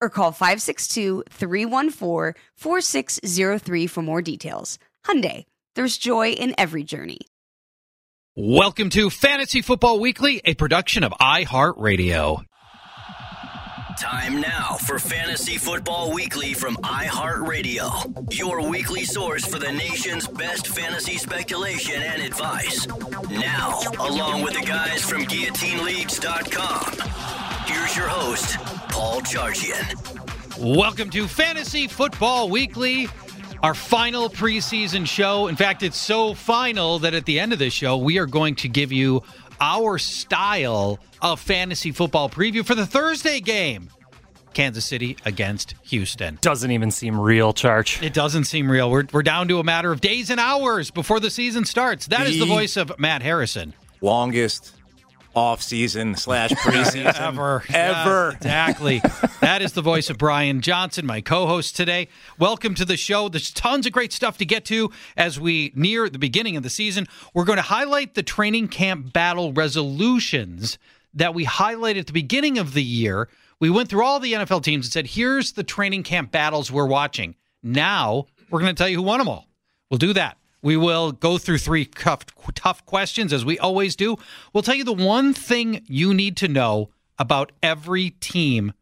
or call 562-314-4603 for more details. Hyundai, there's joy in every journey. Welcome to Fantasy Football Weekly, a production of iHeartRadio. Time now for Fantasy Football Weekly from iHeartRadio, your weekly source for the nation's best fantasy speculation and advice. Now, along with the guys from GuillotineLeagues.com, here's your host, Paul Charchian. Welcome to Fantasy Football Weekly, our final preseason show. In fact, it's so final that at the end of this show, we are going to give you our style of fantasy football preview for the Thursday game. Kansas City against Houston. Doesn't even seem real, Charge. It doesn't seem real. We're, we're down to a matter of days and hours before the season starts. That is the voice of Matt Harrison. Longest off season slash preseason ever. Ever. Exactly. that is the voice of Brian Johnson, my co host today. Welcome to the show. There's tons of great stuff to get to as we near the beginning of the season. We're going to highlight the training camp battle resolutions that we highlighted at the beginning of the year. We went through all the NFL teams and said, here's the training camp battles we're watching. Now we're going to tell you who won them all. We'll do that. We will go through three tough, questions as we always do. We'll tell you the one thing you need to know about every team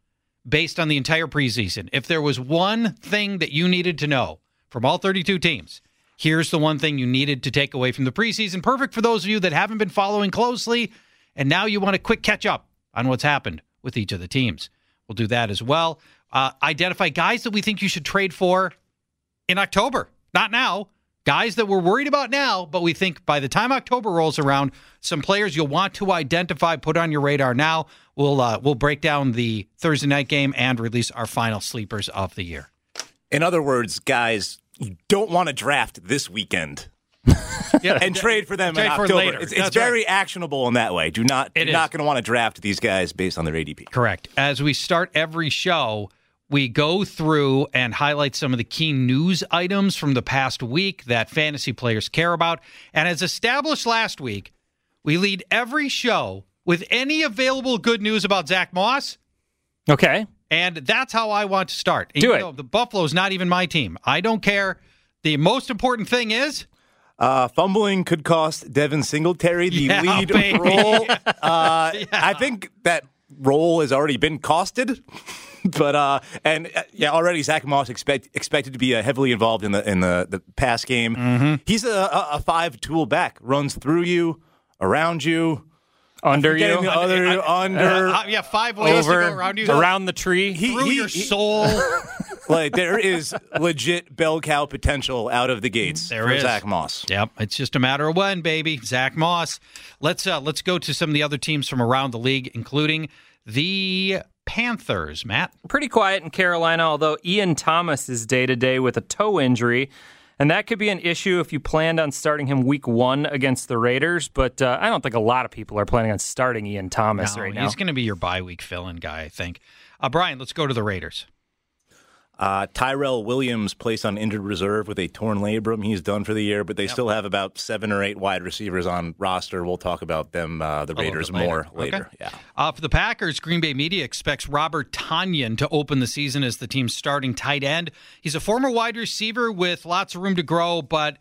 based on the entire preseason. If there was one thing that you needed to know from all 32 teams, here's the one thing you needed to take away from the preseason. Perfect for those of you that haven't been following closely and now you want a quick catch up on what's happened with each of the teams. We'll do that as well. Uh, identify guys that we think you should trade for in October, not now guys that we're worried about now, but we think by the time October rolls around, some players you'll want to identify, put on your radar now. We'll uh, we'll break down the Thursday night game and release our final sleepers of the year. In other words, guys, you don't want to draft this weekend. yeah, and trade for them trade in October. later. It's, it's very right. actionable in that way. Do not, It you're is. not going to want to draft these guys based on their ADP. Correct. As we start every show, we go through and highlight some of the key news items from the past week that fantasy players care about. And as established last week, we lead every show with any available good news about Zack Moss. Okay. And that's how I want to start. Do Even it. though The Buffalo's not even my team. I don't care. The most important thing is Uh, fumbling could cost Devin Singletary the Yeah, lead baby. role. Uh, I think that role has already been costed. But uh, and uh, yeah, already Zack Moss expect, expected to be uh, heavily involved in the in the, the pass game. Mm-hmm. He's a, a, a five tool back, runs through you, around you, Under you. getting the other under. uh, yeah, five ways over. to go around you. Around the tree. He- through he- your he- soul. like there is legit bell cow potential out of the gates There for is. Zack Moss. Yep, it's just a matter of when, baby. Zack Moss. Let's uh, let's go to some of the other teams from around the league, including the Panthers. Matt, Pretty quiet in Carolina, although Ian Thomas is day to day with a toe injury. And that could be an issue if you planned on starting him week one against the Raiders. But uh, I don't think a lot of people are planning on starting Ian Thomas No, right now. he's going to be your bye week fill-in guy, I think. Uh, Brian, let's go to the Raiders. Uh, Tyrell Williams placed on injured reserve with a torn labrum. He's done for the year, but they still have about seven or eight wide receivers on roster. We'll talk about them, uh, the Raiders, later. more later. Okay. Yeah. Uh, for the Packers, Green Bay media expects Robert Tonyan to open the season as the team's starting tight end. He's a former wide receiver with lots of room to grow, but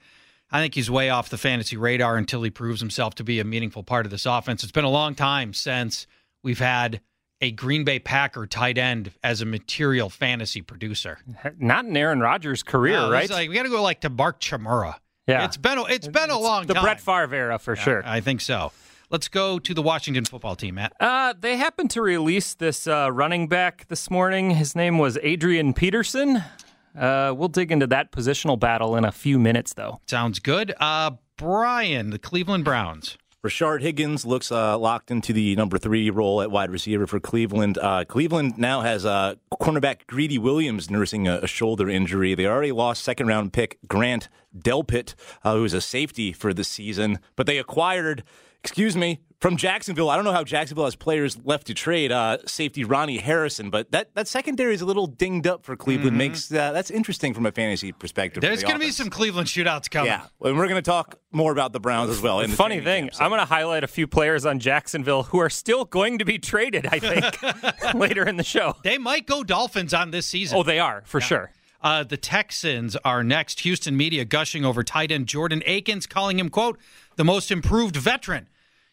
I think he's way off the fantasy radar until he proves himself to be a meaningful part of this offense. It's been a long time since we've had a Green Bay Packer tight end as a material fantasy producer. Not in Aaron Rodgers' career, No, right? Like we got to go like to Mark Chmura. Yeah. it's been a, it's been a long the time. The Brett Favre era for sure. I think so. Let's go to the Washington football team, Matt. Uh, they happened to release this uh, running back this morning. His name was Adrian Peterson. Uh, we'll dig into that positional battle in a few minutes, though. Sounds good. Uh, Brian, the Cleveland Browns. Rashard Higgins looks uh, locked into the number three role at wide receiver for Cleveland. Uh, Cleveland now has uh, cornerback Greedy Williams nursing a, a shoulder injury. They already lost second round pick Grant Delpit, uh, who is a safety for the season, but they acquired, excuse me, from Jacksonville. I don't know how Jacksonville has players left to trade. Uh, safety Ronnie Harrison, but that, that secondary is a little dinged up for Cleveland. Makes uh, that's interesting from a fantasy perspective. There's the going to be some Cleveland shootouts coming. Yeah, and we're going to talk more about the Browns as well. In the Funny thing, camp, so- I'm going to highlight a few players on Jacksonville who are still going to be traded, I think, later in the show. They might go Dolphins on this season. Oh, they are, for sure. Uh, the Texans are next. Houston media gushing over tight end Jordan Akins, calling him, quote, the most improved veteran.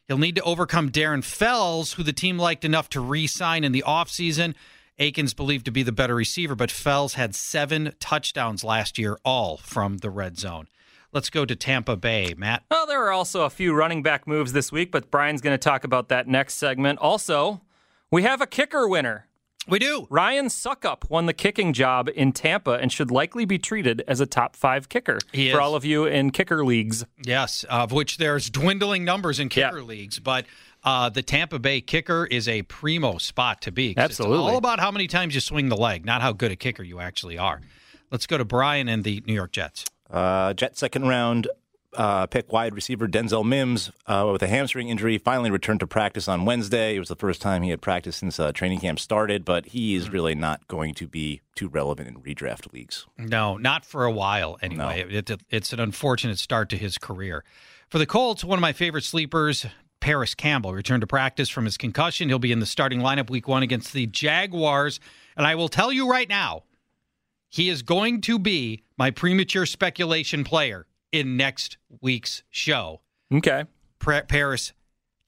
He'll need to overcome Darren Fells, who the team liked enough to re sign in the offseason. Akins believed to be the better receiver, but Fells had seven touchdowns last year, all from the red zone. Let's go to Tampa Bay. Matt. Well, there are also a few running back moves this week, but Brian's going to talk about that next segment. Also, we have a kicker winner. We do. Ryan Succop won the kicking job in Tampa and should likely be treated as a top five kicker He for is. all of you in kicker leagues. Yes, of which there's dwindling numbers in kicker Yeah. leagues, but uh, the Tampa Bay kicker is a primo spot to be. Absolutely. It's all about how many times you swing the leg, not how good a kicker you actually are. Let's go to Brian and the New York Jets. Uh, Jet second round uh, pick wide receiver Denzel Mims uh, with a hamstring injury finally returned to practice on Wednesday. It was the first time he had practiced since uh, training camp started, but he is really not going to be too relevant in redraft leagues. No, not for a while anyway. It, it- it's an unfortunate start to his career. For the Colts, one of my favorite sleepers, Parris Campbell, returned to practice from his concussion. He'll be in the starting lineup week one against the Jaguars. And I will tell you right now, he is going to be my premature speculation player in next week's show. Okay. Pa- Parris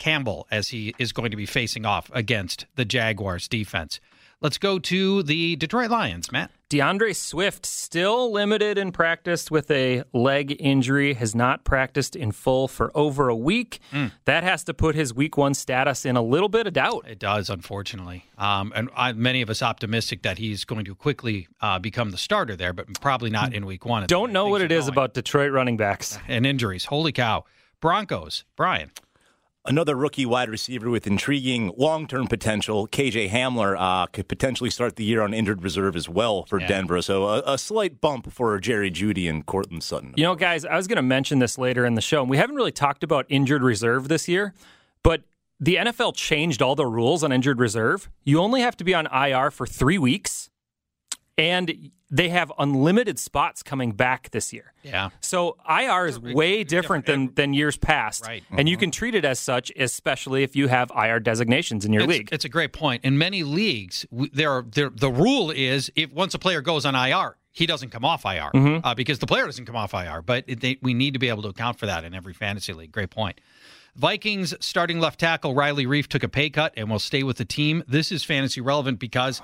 Campbell as he is going to be facing off against the Jaguars defense. Let's go to the Detroit Lions, Matt. D'Andre Swift still limited in practice with a leg injury, has not practiced in full for over a week. That has to put his week one status in a little bit of doubt. It does, unfortunately. Um, and I, many of us optimistic that he's going to quickly uh, become the starter there, but probably not in week one. Don't know what it is about Detroit running backs. and injuries. Holy cow! Broncos, Brian. Another rookie wide receiver with intriguing long term potential, KJ Hamler, uh, could potentially start the year on injured reserve as well for Yeah. Denver. So a, a slight bump for Jerry Jeudy and Courtland Sutton. You know, guys, I was going to mention this later in the show. and We haven't really talked about injured reserve this year, but the NFL changed all the rules on injured reserve. You only have to be on IR for three weeks, and they have unlimited spots coming back this year. Yeah. So IR is way different than, than years past. Right. And you can treat it as such, especially if you have IR designations in your It's, league. it's a great point. In many leagues, there, are, there the rule is if once a player goes on IR, he doesn't come off IR Mm-hmm. uh, because the player doesn't come off IR. But it, they, we need to be able to account for that in every fantasy league. Great point. Vikings starting left tackle Riley Reiff took a pay cut and will stay with the team. This is fantasy relevant because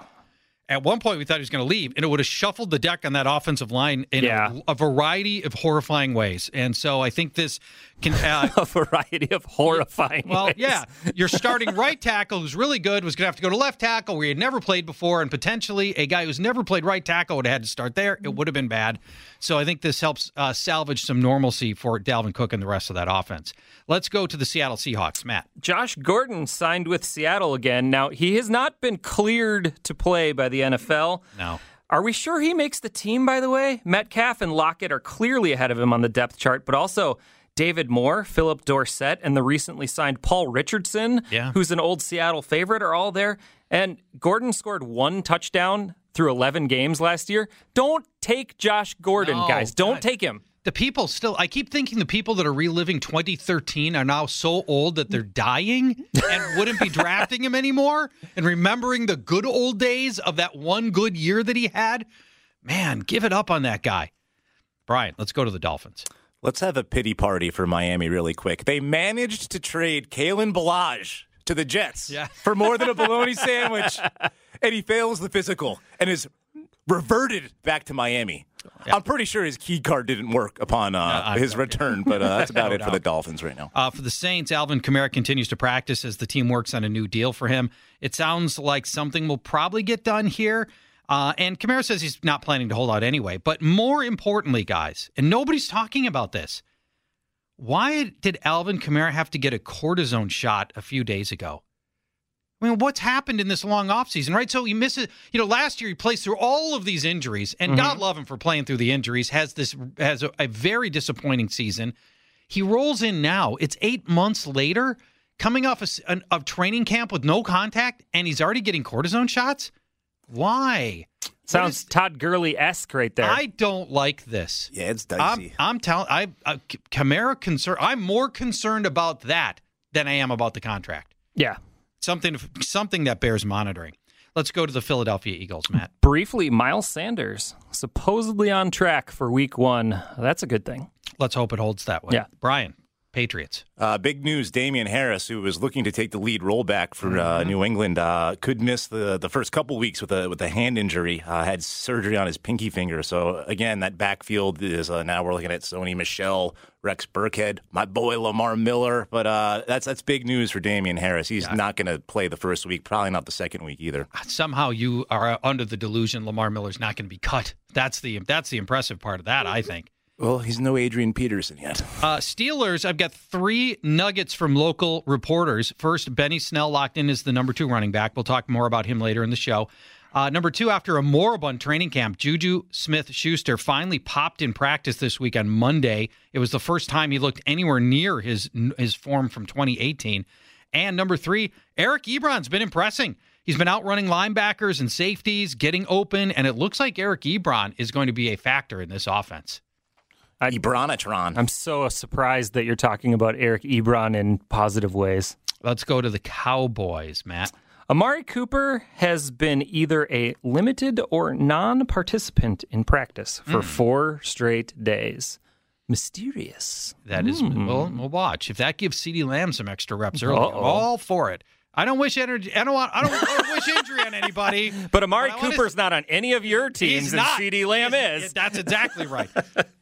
at one point we thought he was going to leave, and it would have shuffled the deck on that offensive line in Yeah. a, a variety of horrifying ways. And so I think this can. Uh, a variety of horrifying. well, ways. yeah, your starting right tackle who's really good was going to have to go to left tackle where he had never played before, and potentially a guy who's never played right tackle would have had to start there. It would have been bad. So I think this helps uh, salvage some normalcy for Dalvin Cook and the rest of that offense. Let's go to the Seattle Seahawks, Matt. Josh Gordon signed with Seattle again. Now, he has not been cleared to play by the NFL. No. Are we sure he makes the team, by the way? Metcalf and Lockett are clearly ahead of him on the depth chart, but also David Moore, Phillip Dorsett, and the recently signed Paul Richardson, Yeah. who's an old Seattle favorite, are all there. And Gordon scored one touchdown through 11 games last year. Don't take Josh Gordon, No, guys. Don't God. take him. The people still, I keep thinking the people that are reliving 2013 are now so old that they're dying and wouldn't be drafting him anymore and remembering the good old days of that one good year that he had. Man, give it up on that guy. Brian, let's go to the Dolphins. Let's have a pity party for Miami really quick. They managed to trade Kalen Ballage to the Jets Yeah. for more than a bologna sandwich, and he fails the physical and is reverted back to Miami. I'm pretty sure his key card didn't work upon uh, his return, but uh, that's about No it for the. Dolphins right now. Uh, for the Saints, Alvin Kamara continues to practice as the team works on a new deal for him. It sounds like something will probably get done here. Uh, and Kamara says he's not planning to hold out anyway. But more importantly, guys, and nobody's talking about this, why did Alvin Kamara have to get a cortisone shot a few days ago? I mean, what's happened in this long offseason, right? So he misses, you know, last year he plays through all of these injuries, and God love him for playing through the injuries, has this has a, a very disappointing season. He rolls in now. It's eight months later, coming off a, s- an- of training camp with no contact, and he's already getting cortisone shots. Why? Sounds is- Todd Gurley esque right there. I don't like this. Yeah, it's I'm, dicey. I'm telling. I uh, Kamara concern. I'm more concerned about that than I am about the contract. yeah. Something something that bears monitoring. Let's go to the Philadelphia Eagles, Matt. Briefly, Miles Sanders supposedly on track for week one. That's a good thing. Let's hope it holds that way. Yeah. Brian, Patriots. Uh, big news: Damien Harris, who was looking to take the lead rollback for uh, New England, uh, could miss the the first couple weeks with a with a hand injury. Uh, had surgery on his pinky finger. So again, that backfield is uh, now we're looking at Sony Michel, Rex Burkhead, my boy Lamar Miller. But uh, that's that's big news for Damien Harris. He's not going to play the first week, probably not the second week either. Somehow you are under the delusion Lamar Miller's not going to be cut. That's the that's the impressive part of that, I think. Well, he's no Adrian Peterson yet. Uh, Steelers, I've got three nuggets from local reporters. First, Benny Snell locked in as the number two running back. We'll talk more about him later in the show. Uh, number two, after a moribund training camp, Juju Smith Schuster finally popped in practice this week on Monday. It was the first time he looked anywhere near his his form from 2018. And number three, Eric Ebron's been impressing. He's been outrunning linebackers and safeties, getting open, and it looks like Eric Ebron is going to be a factor in this offense. Ebronatron. I'm so surprised that you're talking about Eric Ebron in positive ways. Let's go to the Cowboys, Matt. Amari Cooper has been either a limited or non participant in practice for Hmm. four straight days. Mysterious. That is, well, we'll watch. If that gives CeeDee Lamb some extra reps early, Uh-oh. all for it. I don't wish energy. I don't want. I don't, I don't wish injury on anybody. But Amari wanna- Cooper's not on any of your teams, and not. CeeDee Lamb is. That's exactly right.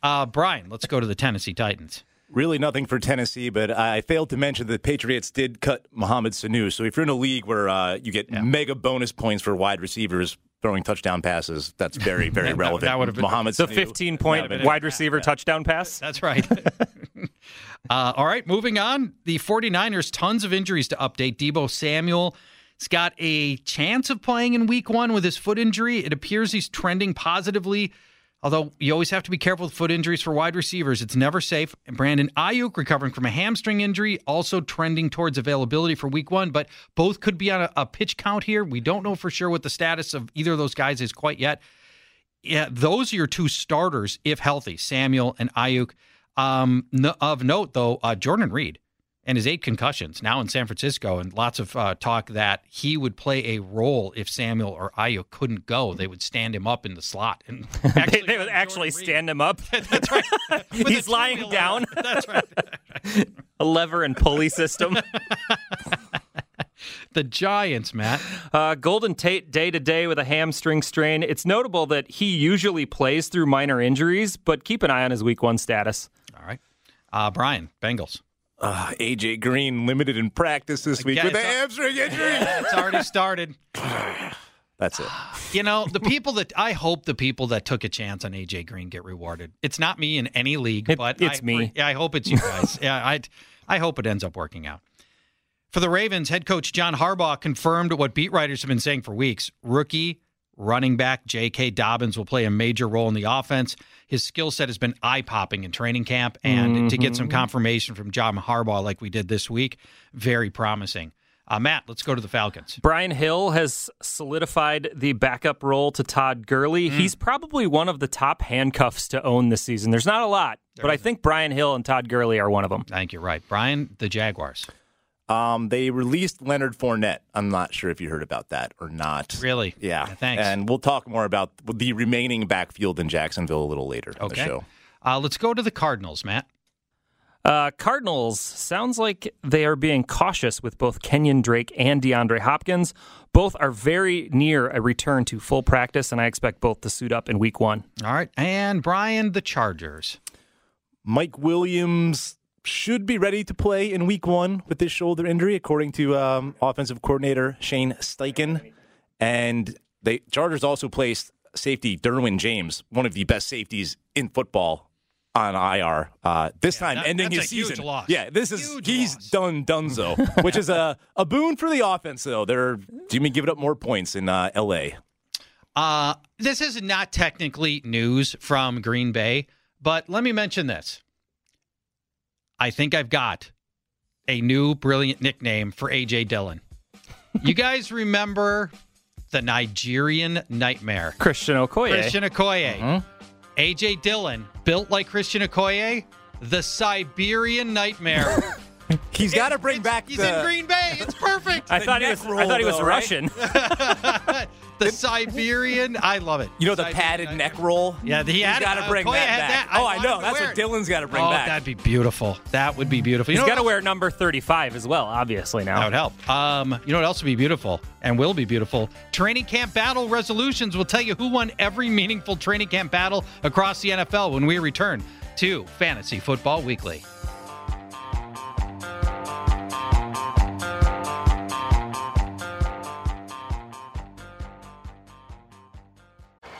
Uh, Brian, let's go to the Tennessee Titans. Really nothing for Tennessee, but I failed to mention that the Patriots did cut Mohamed Sanu. So if you're in a league where uh, you get mega bonus points for wide receivers throwing touchdown passes, that's very, very That- relevant. that would've been- Mohamed The Sanu. 15 point been- wide receiver touchdown pass. That's right. uh, all right, moving on. The 49ers, tons of injuries to update. Deebo Samuel has got a chance of playing in week one with his foot injury. It appears he's trending positively, although you always have to be careful with foot injuries for wide receivers. It's never safe. And Brandon Aiyuk recovering from a hamstring injury, also trending towards availability for week one, but both could be on a, a pitch count here. We don't know for sure what the status of either of those guys is quite yet yeah, those are your two starters if healthy, Samuel and Aiyuk. Um, no, of note, though, uh, Jordan Reed and his eight concussions now in San Francisco, and lots of uh, talk that he would play a role if Samuel or Aiyuk couldn't go. They would stand him up in the slot and They, actually they would actually stand him up. That's right. He's lying down. That's right. A lever and pulley system. The Giants, Matt. Uh, Golden Tate day to day with a hamstring strain. It's notable that he usually plays through minor injuries, but keep an eye on his week one status. All right. Uh, Brian, Bengals. Uh, AJ Green limited in practice this week with a hamstring injury. It's already started. That's it. You know, the people that I hope the people that took a chance on AJ Green get rewarded. It's not me in any league, It- but it's I, me. Yeah, I hope it's you guys. yeah, I I hope it ends up working out. For the Ravens, head coach John Harbaugh confirmed what beat writers have been saying for weeks. Rookie running back J.K. Dobbins will play a major role in the offense. His skill set has been eye popping in training camp, and to get some confirmation from John Harbaugh like we did this week, very promising. Uh, Matt, let's go to the Falcons. Brian Hill has solidified the backup role to Todd Gurley. Hmm. He's probably one of the top handcuffs to own this season. There's not a lot, but I think Brian Hill and Todd Gurley are one of them. I think you're right. Brian, the Jaguars. Um, they released Leonard Fournette. I'm not sure if you heard about that or not. Really? Yeah. Yeah, thanks. And we'll talk more about the remaining backfield in Jacksonville a little later on the show. Uh, let's go to the Cardinals, Matt. Uh, Cardinals sounds like they are being cautious with both Kenyon Drake and DeAndre Hopkins. Both are very near a return to full practice, and I expect both to suit up in week one. All right. And Brian, the Chargers. Mike Williams should be ready to play in week one with this shoulder injury, according to um, offensive coordinator Shane Steichen. And the Chargers also placed safety Derwin James, one of the best safeties in football, on IR. Uh, this time, that- ending his a huge season. loss. Yeah, this is Huge he's loss. done Dunzo, which is a, a boon for the offense. Though they're Jimmy giving up more points in uh, L.A. Uh, this is not technically news from Green Bay, but let me mention this. I think I've got a new brilliant nickname for AJ Dillon. You guys remember the Nigerian Nightmare? Christian Okoye. Christian Okoye. Uh-huh. AJ Dillon, built like Christian Okoye, the Siberian Nightmare. He's got to bring back He's the. in Green Bay. It's perfect. I The thought he neck was. I thought he was though, right? The Siberian. I love it. You know the Siberian padded neck roll. Yeah, he He's had got to bring Okoye that back. that. I oh, I know. That's what. Dillon's got to bring oh, back. that'd be beautiful. That would be beautiful. You He's got to wear number 35 as well, obviously, now That would help. Um, you know what else would be beautiful and will be beautiful? Training camp battle resolutions will tell you who won every meaningful training camp battle across the NFL when we return to Fantasy Football Weekly.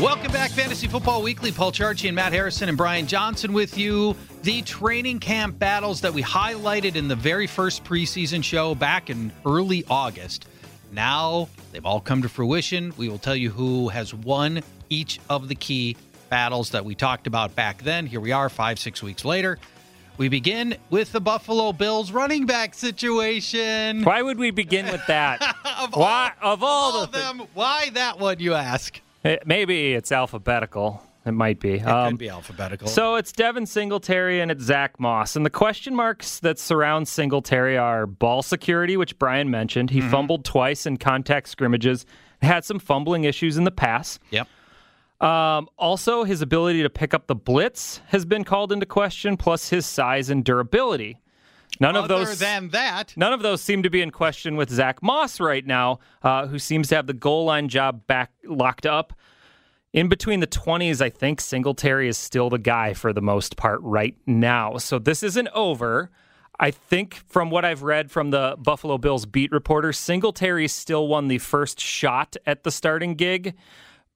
Welcome back, Fantasy Football Weekly. Paul Charchi and Matt Harrison and Brian Johnson with you. The training camp battles that we highlighted in the very first preseason show back in early August. Now they've all come to fruition. We will tell you who has won each of the key battles that we talked about back then. Here we are, five, six weeks later. We begin with the Buffalo Bills running back situation. Why would we begin with that? Of Why? Of all, all of them, why that one, you ask? Thi- Maybe it's alphabetical. It might be. It Um, could be alphabetical. So it's Devin Singletary and it's Zack Moss. And the question marks that surround Singletary are ball security, which Brian mentioned. Mm-hmm. He fumbled twice in contact scrimmages, had some fumbling issues in the pass. yep. Um, also, his ability to pick up the blitz has been called into question, plus his size and durability. None of those than that, None of those seem to be in question with Zack Moss right now, uh, who seems to have the goal line job back locked up. In between the 20s, I think Singletary is still the guy for the most part right now. So this isn't over. I think from what I've read from the Buffalo Bills beat reporter, Singletary still won the first shot at the starting gig.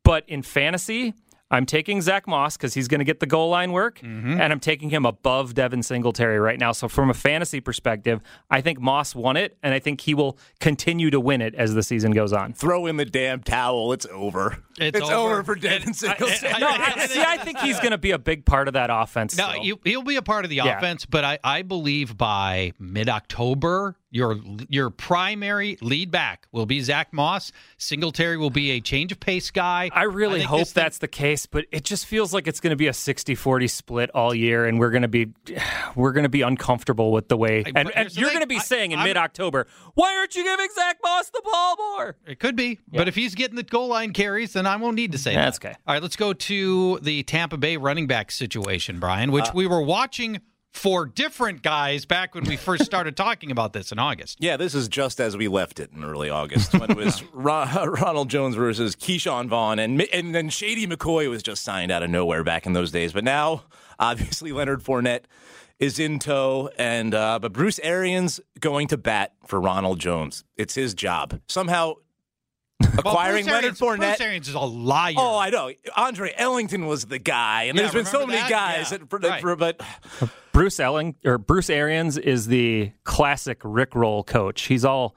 But in fantasy, I'm taking Zack Moss because he's going to get the goal line work, Mm-hmm. and I'm taking him above Devin Singletary right now. So, from a fantasy perspective, I think Moss won it, and I think he will continue to win it as the season goes on. Throw in the damn towel. It's over. It's over. over. for Devin Singletary. No, I, see, I think he's going to be a big part of that offense. No, still. he'll be a part of the Yeah. offense, but I, I believe by mid October, your your primary lead back will be Zack Moss. Singletary will be a change of pace guy. I really think hope this thing- that's the case, but it just feels like it's going to be a 60-40 split all year, and we're going to be we're going to be uncomfortable with the way. And, and you're going to be I- saying in mid-October, why aren't you giving Zack Moss the ball more? It could be, but if he's getting the goal line carries, then I won't need to say that. That's okay. All right, let's go to the Tampa Bay running back situation, Brian, Uh, which we were watching for different guys back when we first started talking about this in August. Yeah, this is just as we left it in early August when it was Ron- Ronald Jones versus Ke'Shawn Vaughn, and and then Shady McCoy was just signed out of nowhere back in those days. But now, obviously, Leonard Fournette is in tow, and uh, but Bruce Arians going to bat for Ronald Jones. It's his job somehow. Acquiring Well, Leonard Bruce Arians, Fournette. Bruce Arians is a liar. Oh, I know. Andre Ellington was the guy, and Yeah, there's been so many that? guys. Yeah, that, for, right. for- but Bruce Elling or Bruce Arians is the classic Rickroll coach. He's all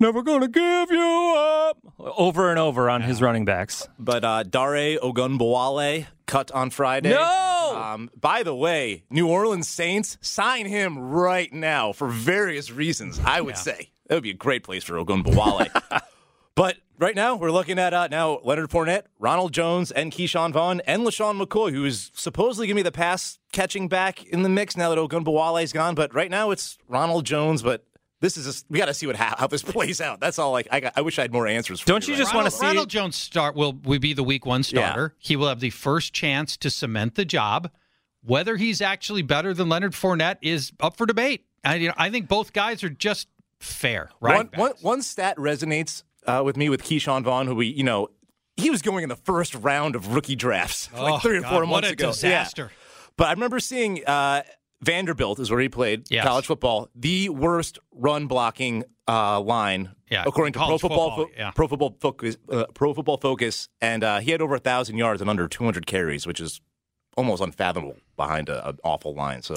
never gonna give you up over and over on his running backs. But uh, Dare Ogunbowale cut on Friday. No! Um, by the way, New Orleans Saints sign him right now for various reasons. I would say that would be a great place for Ogunbowale. but right now we're looking at uh, now Leonard Fournette, Ronald Jones, and Ke'Shawn Vaughn, and LeSean McCoy, who is supposedly going to be the pass catching back in the mix now that Ogunbowale is gone. But right now it's Ronald Jones, but. This is just, we got to see what how, how this plays out. That's all. Like I, got, I wish I had more answers. For Don't you right just now. want to see? Ronald Jones start will will be the week one starter. He will have the first chance to cement the job. Whether he's actually better than Leonard Fournette is up for debate. I, you know, I think both guys are just fair, right? One, one, one stat resonates uh, with me with Ke'Shawn Vaughn, who we, you know, he was going in the first round of rookie drafts Oh, like three or God, four months a ago. disaster. Yeah. But I remember seeing uh, Vanderbilt is where he played Yes. college football, the worst run blocking uh, line Yeah, according to Pro Football, football, Fo- yeah. Pro Football Focus, uh, Pro Football Focus, and uh, he had over a thousand yards and under 200 carries, which is almost unfathomable behind an awful line. So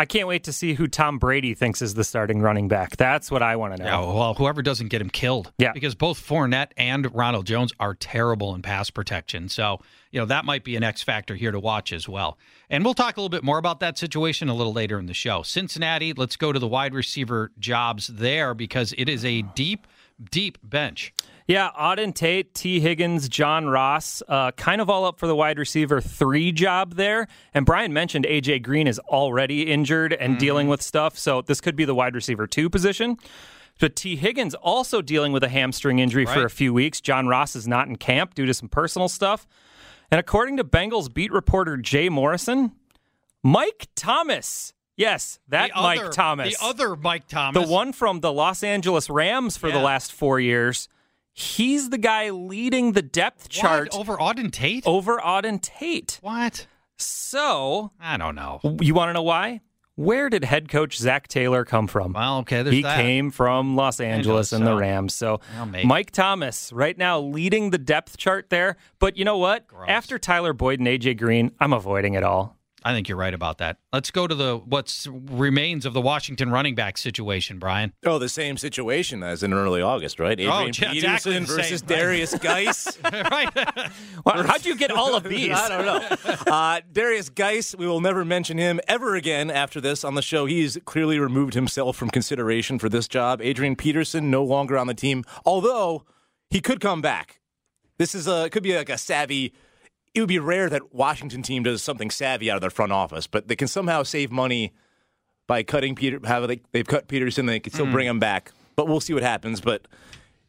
I can't wait to see who Tom Brady thinks is the starting running back. That's what I want to know. Yeah, well, whoever doesn't get him killed. Yeah. Because both Fournette and Ronald Jones are terrible in pass protection. So, you know, that might be an X factor here to watch as well. And we'll talk a little bit more about that situation a little later in the show. Cincinnati, let's go to the wide receiver jobs there because it is a deep, deep bench. Yeah, Auden Tate, Tee Higgins, John Ross, uh, kind of all up for the wide receiver three job there. And Brian mentioned AJ Green is already injured and dealing with stuff, so this could be the wide receiver two position. But Tee Higgins also dealing with a hamstring injury for a few weeks. John Ross is not in camp due to some personal stuff. And according to Bengals beat reporter Jay Morrison, Mike Thomas. Yes, that The Mike other- Thomas. The other Mike Thomas. The one from the Los Angeles Rams for the last four years. He's the guy leading the depth What? chart over Auden Tate? over Auden Tate. What? So, I don't know. you want to know why? Where did head coach Zac Taylor come from? Well, okay, there's he that. came from Los Angeles and the Rams. So, Well. Mike Thomas right now leading the depth chart there. But you know what? Gross. After Tyler Boyd and AJ Green, I'm avoiding it all. I think you're right about that. Let's go to the what's remains of the Washington running back situation, Brian. Oh, the same situation as in early August, right? Adrian Oh, yeah, exactly Peterson the versus same, right. Darius Geis. right. Well, how'd you get all of these? I don't know. Uh, Derrius Guice, we will never mention him ever again after this on the show. He's clearly removed himself from consideration for this job. Adrian Peterson no longer on the team, although he could come back. This is a could be like a savvy. It would be rare that Washington team does something savvy out of their front office, but they can somehow save money by cutting Peter. How they they've cut Peterson, and they can still hmm. bring him back. But we'll see what happens. But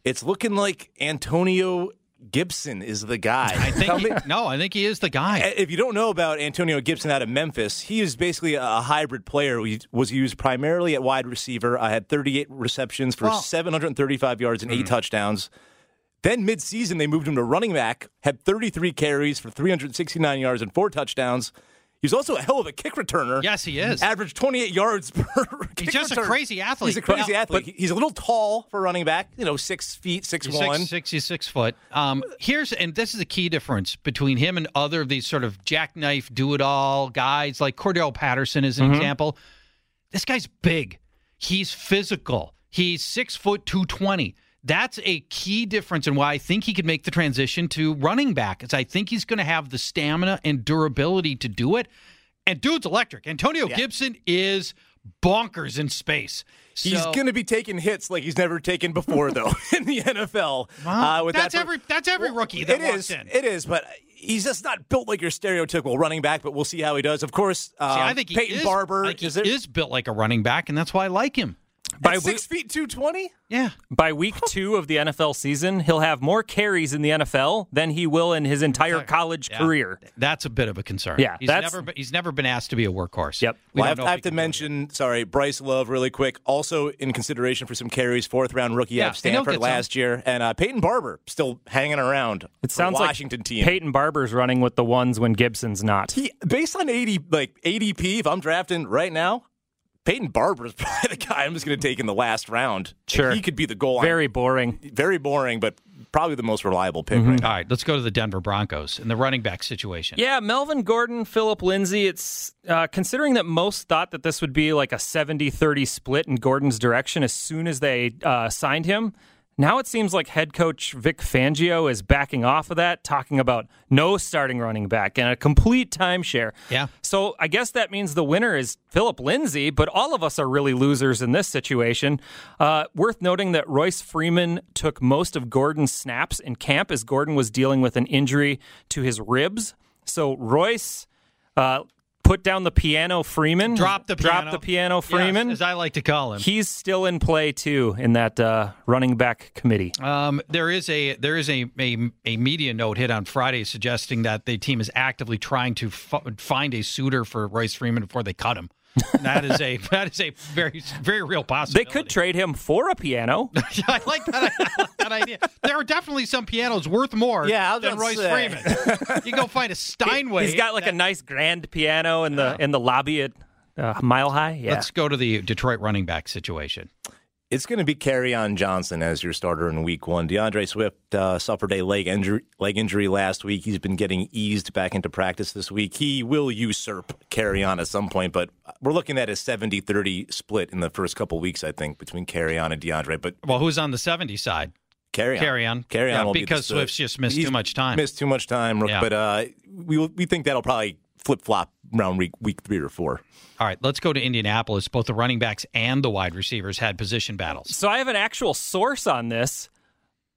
it's looking like Antonio Gibson is the guy. I think he, no, I think he is the guy. If you don't know about Antonio Gibson out of Memphis, he is basically a hybrid player. He was used primarily at wide receiver. I had 38 receptions for Well- 735 yards and eight hmm. touchdowns. Then midseason, they moved him to running back, had 33 carries for 369 yards and four touchdowns. He's also a hell of a kick returner. Yes, he is. Average 28 yards per He's kick just a crazy athlete. He's a crazy Now- athlete. he's a little tall for running back. You know, six feet, six He's one. six, six, he's six foot. Um, here's and this is a key difference between him and other of these sort of jackknife, do it all guys like Cordarrelle Patterson is an Mm-hmm. example. This guy's big. He's physical. He's six foot two twenty. That's a key difference in why I think he could make the transition to running back. Is I think he's going to have the stamina and durability to do it. And dude's electric. Antonio Gibson is bonkers in space. He's going to be taking hits like he's never taken before, though, in the NFL. uh, with that's that every that's every rookie that It walks is. in. It is, but he's just not built like your stereotypical running back. But we'll see how he does. Of course, um, See, I think he Peyton is, Barber think is, is built like a running back, and that's why I like him. By at six feet two twenty. Yeah, By week two of the NFL season, he'll have more carries in the NFL than he will in his entire college Yeah. career. That's a bit of a concern. Yeah, he's that's- never been, he's never been asked to be a workhorse. Yep. We Well, I have, I have to can it. mention, sorry, Bryce Love, really quick. Also in consideration for some carries, fourth round rookie Yeah, out of Stanford get some. last year, and uh, Peyton Barber still hanging around. It sounds for Washington like team. Peyton Barber's running with the ones when Gibson's not. He, based on 80 like ADP, if I'm drafting right now, Peyton Barber is probably the guy I'm just going to take in the last round. Sure. he could be the goal line. Very boring. very boring, but probably the most reliable pick. Mm-hmm. Right now. All right, let's go to the Denver Broncos and the running back situation. Yeah, Melvin Gordon, Philip Lindsay. It's uh, considering that most thought that this would be like a 70 30 split in Gordon's direction as soon as they uh, signed him. Now it seems like head coach Vic Fangio is backing off of that, talking about no starting running back and a complete timeshare. Yeah. So I guess that means the winner is Philip Lindsay, but all of us are really losers in this situation. Uh, worth noting that Royce Freeman took most of Gordon's snaps in camp as Gordon was dealing with an injury to his ribs. So Royce uh, put down the piano Freeman. Drop the piano. Drop the piano Freeman. Yes, as I like to call him. He's still in play too in that uh, running back committee. Um, there is a there is a, a a media note hit on Friday suggesting that the team is actively trying to f- find a suitor for Royce Freeman before they cut him. That is a that is a very very real possibility. They could trade him for a piano. I like that, I like that idea. There are definitely some pianos worth more Yeah, than Royce say. Freeman. you go find a Steinway. He's got like a nice grand piano in the in the lobby at uh, Mile High. Yeah. Let's go to the Detroit running back situation. It's going to be Kerryon Johnson as your starter in Week One. D'Andre Swift uh, suffered a leg injury, leg injury last week. He's been getting eased back into practice this week. He will usurp Kerryon at some point, but we're looking at a 70-30 split in the first couple weeks, I think, between Kerryon and D'Andre. But Well, who's on the 70 side? Kerryon, Carry on. Kerryon, Yeah, be because the- Swift's just missed he's too much time. Missed too much time, Yeah. but uh, we we think that'll probably flip flop around week week three or four. All right, let's go to Indianapolis. Both the running backs and the wide receivers had position battles. So I have an actual source on this.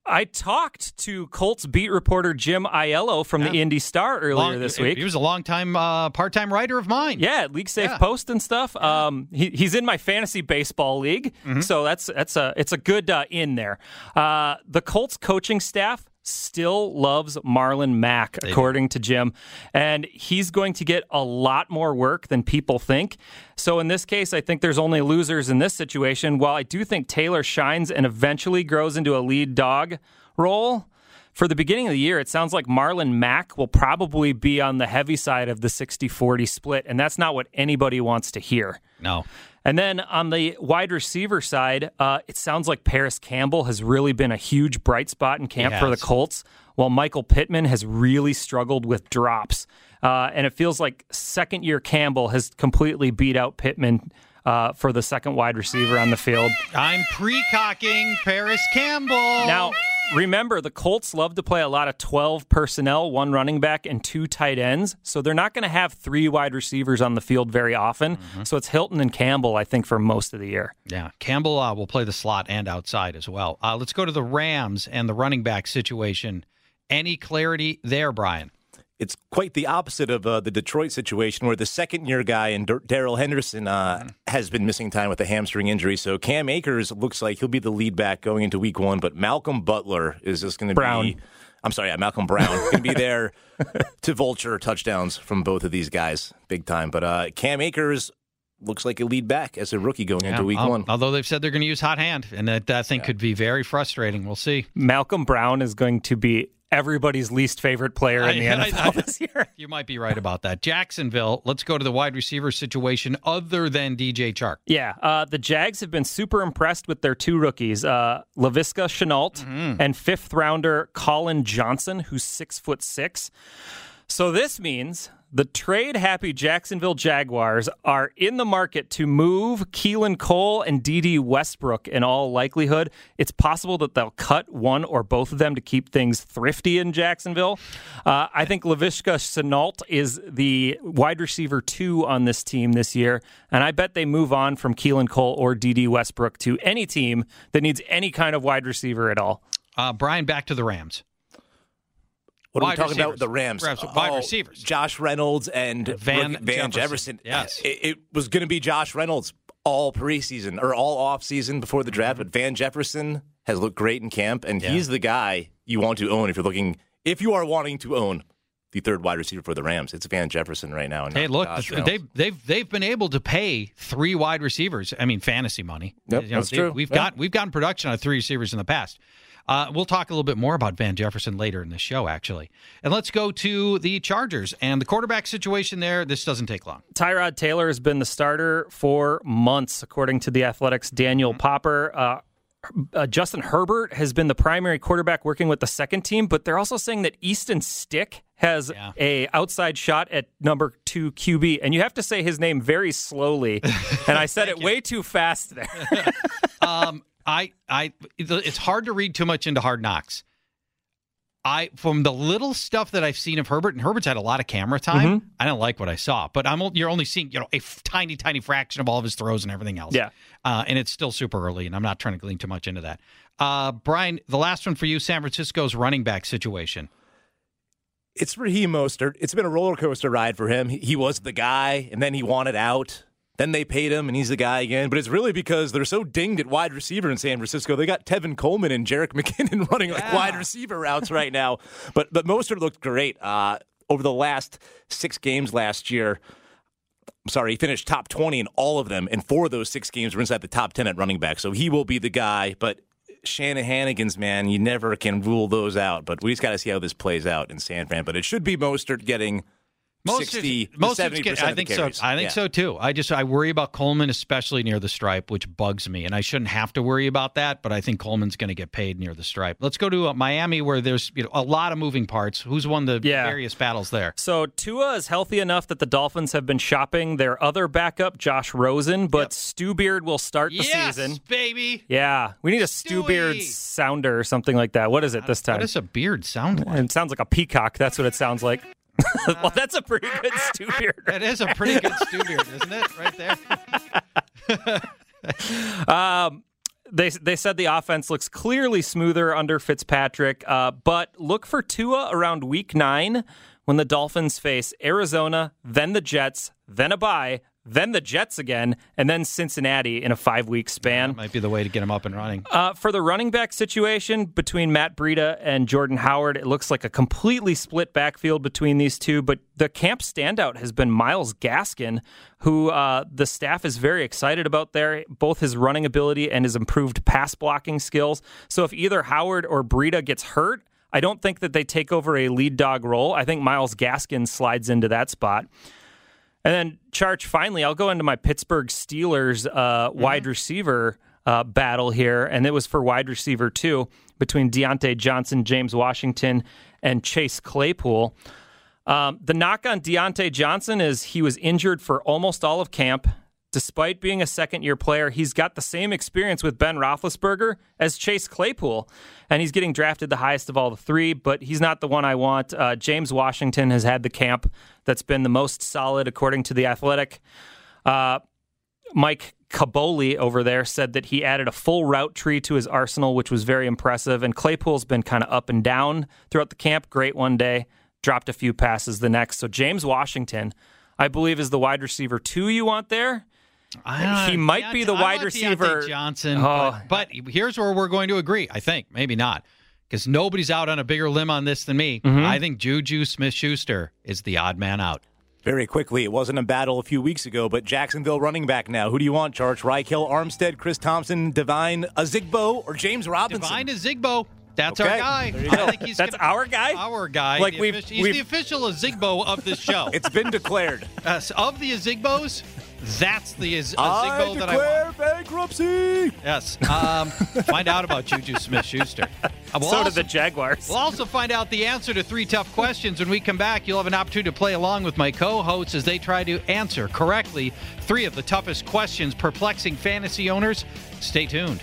I talked to Colts beat reporter Jim Aiello from the Indy Star earlier Long- this week. He was a longtime uh, part-time writer of mine. yeah, League Safe Yeah. Post and stuff. Um, he, he's in my fantasy baseball league, Mm-hmm. so that's that's a it's a good uh, in there. Uh, the Colts coaching staff still loves Marlon Mack, according to Jim, and he's going to get a lot more work than people think. So in this case, I think there's only losers in this situation. While I do think Taylor shines and eventually grows into a lead dog role. For the beginning of the year, it sounds like Marlon Mack will probably be on the heavy side of the 60 40 split, and that's not what anybody wants to hear. No. And then on the wide receiver side, uh, it sounds like Parris Campbell has really been a huge bright spot in camp for the. Colts, while Michael Pittman has really struggled with drops. Uh, and it feels like second year Campbell has completely beat out Pittman uh, for the second wide receiver on the field. I'm precocking Parris Campbell. Now, remember, the Colts love to play a lot of 12 personnel, one running back, and two tight ends. So they're not going to have three wide receivers on the field very often. So it's Hilton and Campbell, I think, for most of the year. Yeah, Campbell uh, will play the slot and outside as well. Uh, let's go to the Rams and the running back situation. Any clarity there, Brian? It's quite the opposite of uh, the Detroit situation, where the second year guy and Dar- Darrell Henderson uh, has been missing time with a hamstring injury. So Cam Akers looks like he'll be the lead back going into Week One, but Malcolm Butler is just going to be. I'm sorry, yeah, Malcolm Brown going to be there to vulture touchdowns from both of these guys, big time. But uh, Cam Akers looks like a lead back as a rookie going into Week al- One. Although they've said they're going to use hot hand, and that I think could be very frustrating. We'll see. Malcolm Brown is going to be everybody's least favorite player in the I- I- NFL I- this year. You might be right about that. Jacksonville, let's go to the wide receiver situation other than DJ Chark. Yeah, uh, the Jags have been super impressed with their two rookies, uh, Laviska Shenault Mm-hmm. and fifth rounder Collin Johnson, who's six foot six. So this means the trade happy Jacksonville Jaguars are in the market to move Keelan Cole and Dede Westbrook in all likelihood. It's possible that they'll cut one or both of them to keep things thrifty in Jacksonville. Uh, I think Laviska Shenault is the wide receiver two on this team this year, and I bet they move on from Keelan Cole or Dede Westbrook to any team that needs any kind of wide receiver at all. Uh, Brian, back to the Rams. What are Wide we talking about receivers. with the Rams? Rams, wide Oh, receiver. Josh Reynolds and Van Van Jefferson. Jefferson. Yes. It, it was going to be Josh Reynolds all preseason or all off season before the draft, but Van Jefferson has looked great in camp, and he's the guy you want to own if you're looking, if you are wanting to own the third wide receiver for the Rams. It's Van Jefferson right now. and Hey, look, Josh they've Reynolds. they've they've been able to pay three wide receivers. I mean, fantasy money. Yep, that's they- true. We've Yeah. got we've gotten production on three receivers in the past. Uh, we'll talk a little bit more about Van Jefferson later in the show, actually. And let's go to the Chargers and the quarterback situation there. This doesn't take long. Tyrod Taylor has been the starter for months, according to the Athletic's Daniel Popper. Uh, uh, Justin Herbert has been the primary quarterback working with the second team, but they're also saying that Easton Stick has Yeah. a outside shot at number two QB, and you have to say his name very slowly. and I said it way too fast there. Um, I, I, it's hard to read too much into Hard Knocks. I, from the little stuff that I've seen of Herbert, and Herbert's had a lot of camera time. Mm-hmm. I don't like what I saw, but I'm, you're only seeing, you know, a f- tiny, tiny fraction of all of his throws and everything else. Yeah. Uh, and it's still super early, and I'm not trying to glean too much into that. Uh, Brian, the last one for you, San Francisco's running back situation. It's Raheem Mostert. It's been a roller coaster ride for him. He, he was the guy, and then he wanted out. Then they paid him, and he's the guy again. But it's really because they're so dinged at wide receiver in San Francisco. They got Tevin Coleman and Jerick McKinnon running like wide receiver routes right now. But but Mostert looked great uh, over the last six games last year. I'm sorry, he finished top 20 in all of them, and four of those six games were inside the top 10 at running back. So he will be the guy. But Shanahanigans, man, you never can rule those out. But we just got to see how this plays out in San Fran. But it should be Mostert getting Most 60, of, most 70 get. I think so. I think Yeah. so too. I just I worry about Coleman, especially near the stripe, which bugs me, and I shouldn't have to worry about that. But I think Coleman's going to get paid near the stripe. Let's go to uh, Miami, where there's you know, a lot of moving parts. Who's won the Yeah. various battles there? So Tua is healthy enough that the Dolphins have been shopping their other backup, Josh Rosen, but Stu Beard will start the yes, season. baby. Yeah, we need a Stu Stewie. Beard sounder or something like that. What is it this time? What does a beard sound like? It sounds like a peacock. That's what it sounds like. well, that's a pretty good Stu Beard. That is a pretty good stew beard, isn't it? Right there. Um, they they said the offense looks clearly smoother under Fitzpatrick, uh, but look for Tua around Week Nine when the Dolphins face Arizona, then the Jets, then a bye, then the Jets again, and then Cincinnati in a five week span. That might be the way to get them up and running. Uh, for the running back situation between Matt Breida and Jordan Howard, it looks like a completely split backfield between these two. But the camp standout has been Myles Gaskin, who uh, the staff is very excited about there, both his running ability and his improved pass blocking skills. So if either Howard or Breida gets hurt, I don't think that they take over a lead dog role. I think Myles Gaskin slides into that spot. And then, Charge, finally, I'll go into my Pittsburgh Steelers uh, wide receiver uh, battle here. And it was for wide receiver, too, between Diontae Johnson, James Washington, and Chase Claypool. Um, the knock on Diontae Johnson is he was injured for almost all of camp. Despite being a second year player, he's got the same experience with Ben Roethlisberger as Chase Claypool, and he's getting drafted the highest of all the three, but he's not the one I want. Uh, James Washington has had the camp that's been the most solid, according to The Athletic. Uh, Mike Kaboly over there said that he added a full route tree to his arsenal, which was very impressive. And Claypool's been kind of up and down throughout the camp. Great one day, dropped a few passes the next. So James Washington, I believe, is the wide receiver two you want there. I He might be the wide want receiver. Diontae Johnson, Oh. but, but here's where we're going to agree. I think maybe not because nobody's out on a bigger limb on this than me. Mm-hmm. I think Juju Smith-Schuster is the odd man out. Very quickly, it wasn't a battle a few weeks ago, but Jacksonville running back now. Who do you want, Charge? Ryquell Armstead, Chris Thompson, Devine Ozigbo, or James Robinson? Divine is Zigbo. That's our Okay. guy. There you I think he's That's gonna- our guy? Our guy. Like The we've- offici- he's we've- the official Ozigbo of this show. It's been declared. Uh, so of the Ozigbos, that's the Az- I Ozigbo that I declare want. bankruptcy. Yes. Um, find out about Juju Smith Schuster. We'll so also, did the Jaguars. We'll also find out the answer to three tough questions when we come back. You'll have an opportunity to play along with my co hosts as they try to answer correctly three of the toughest questions perplexing fantasy owners. Stay tuned.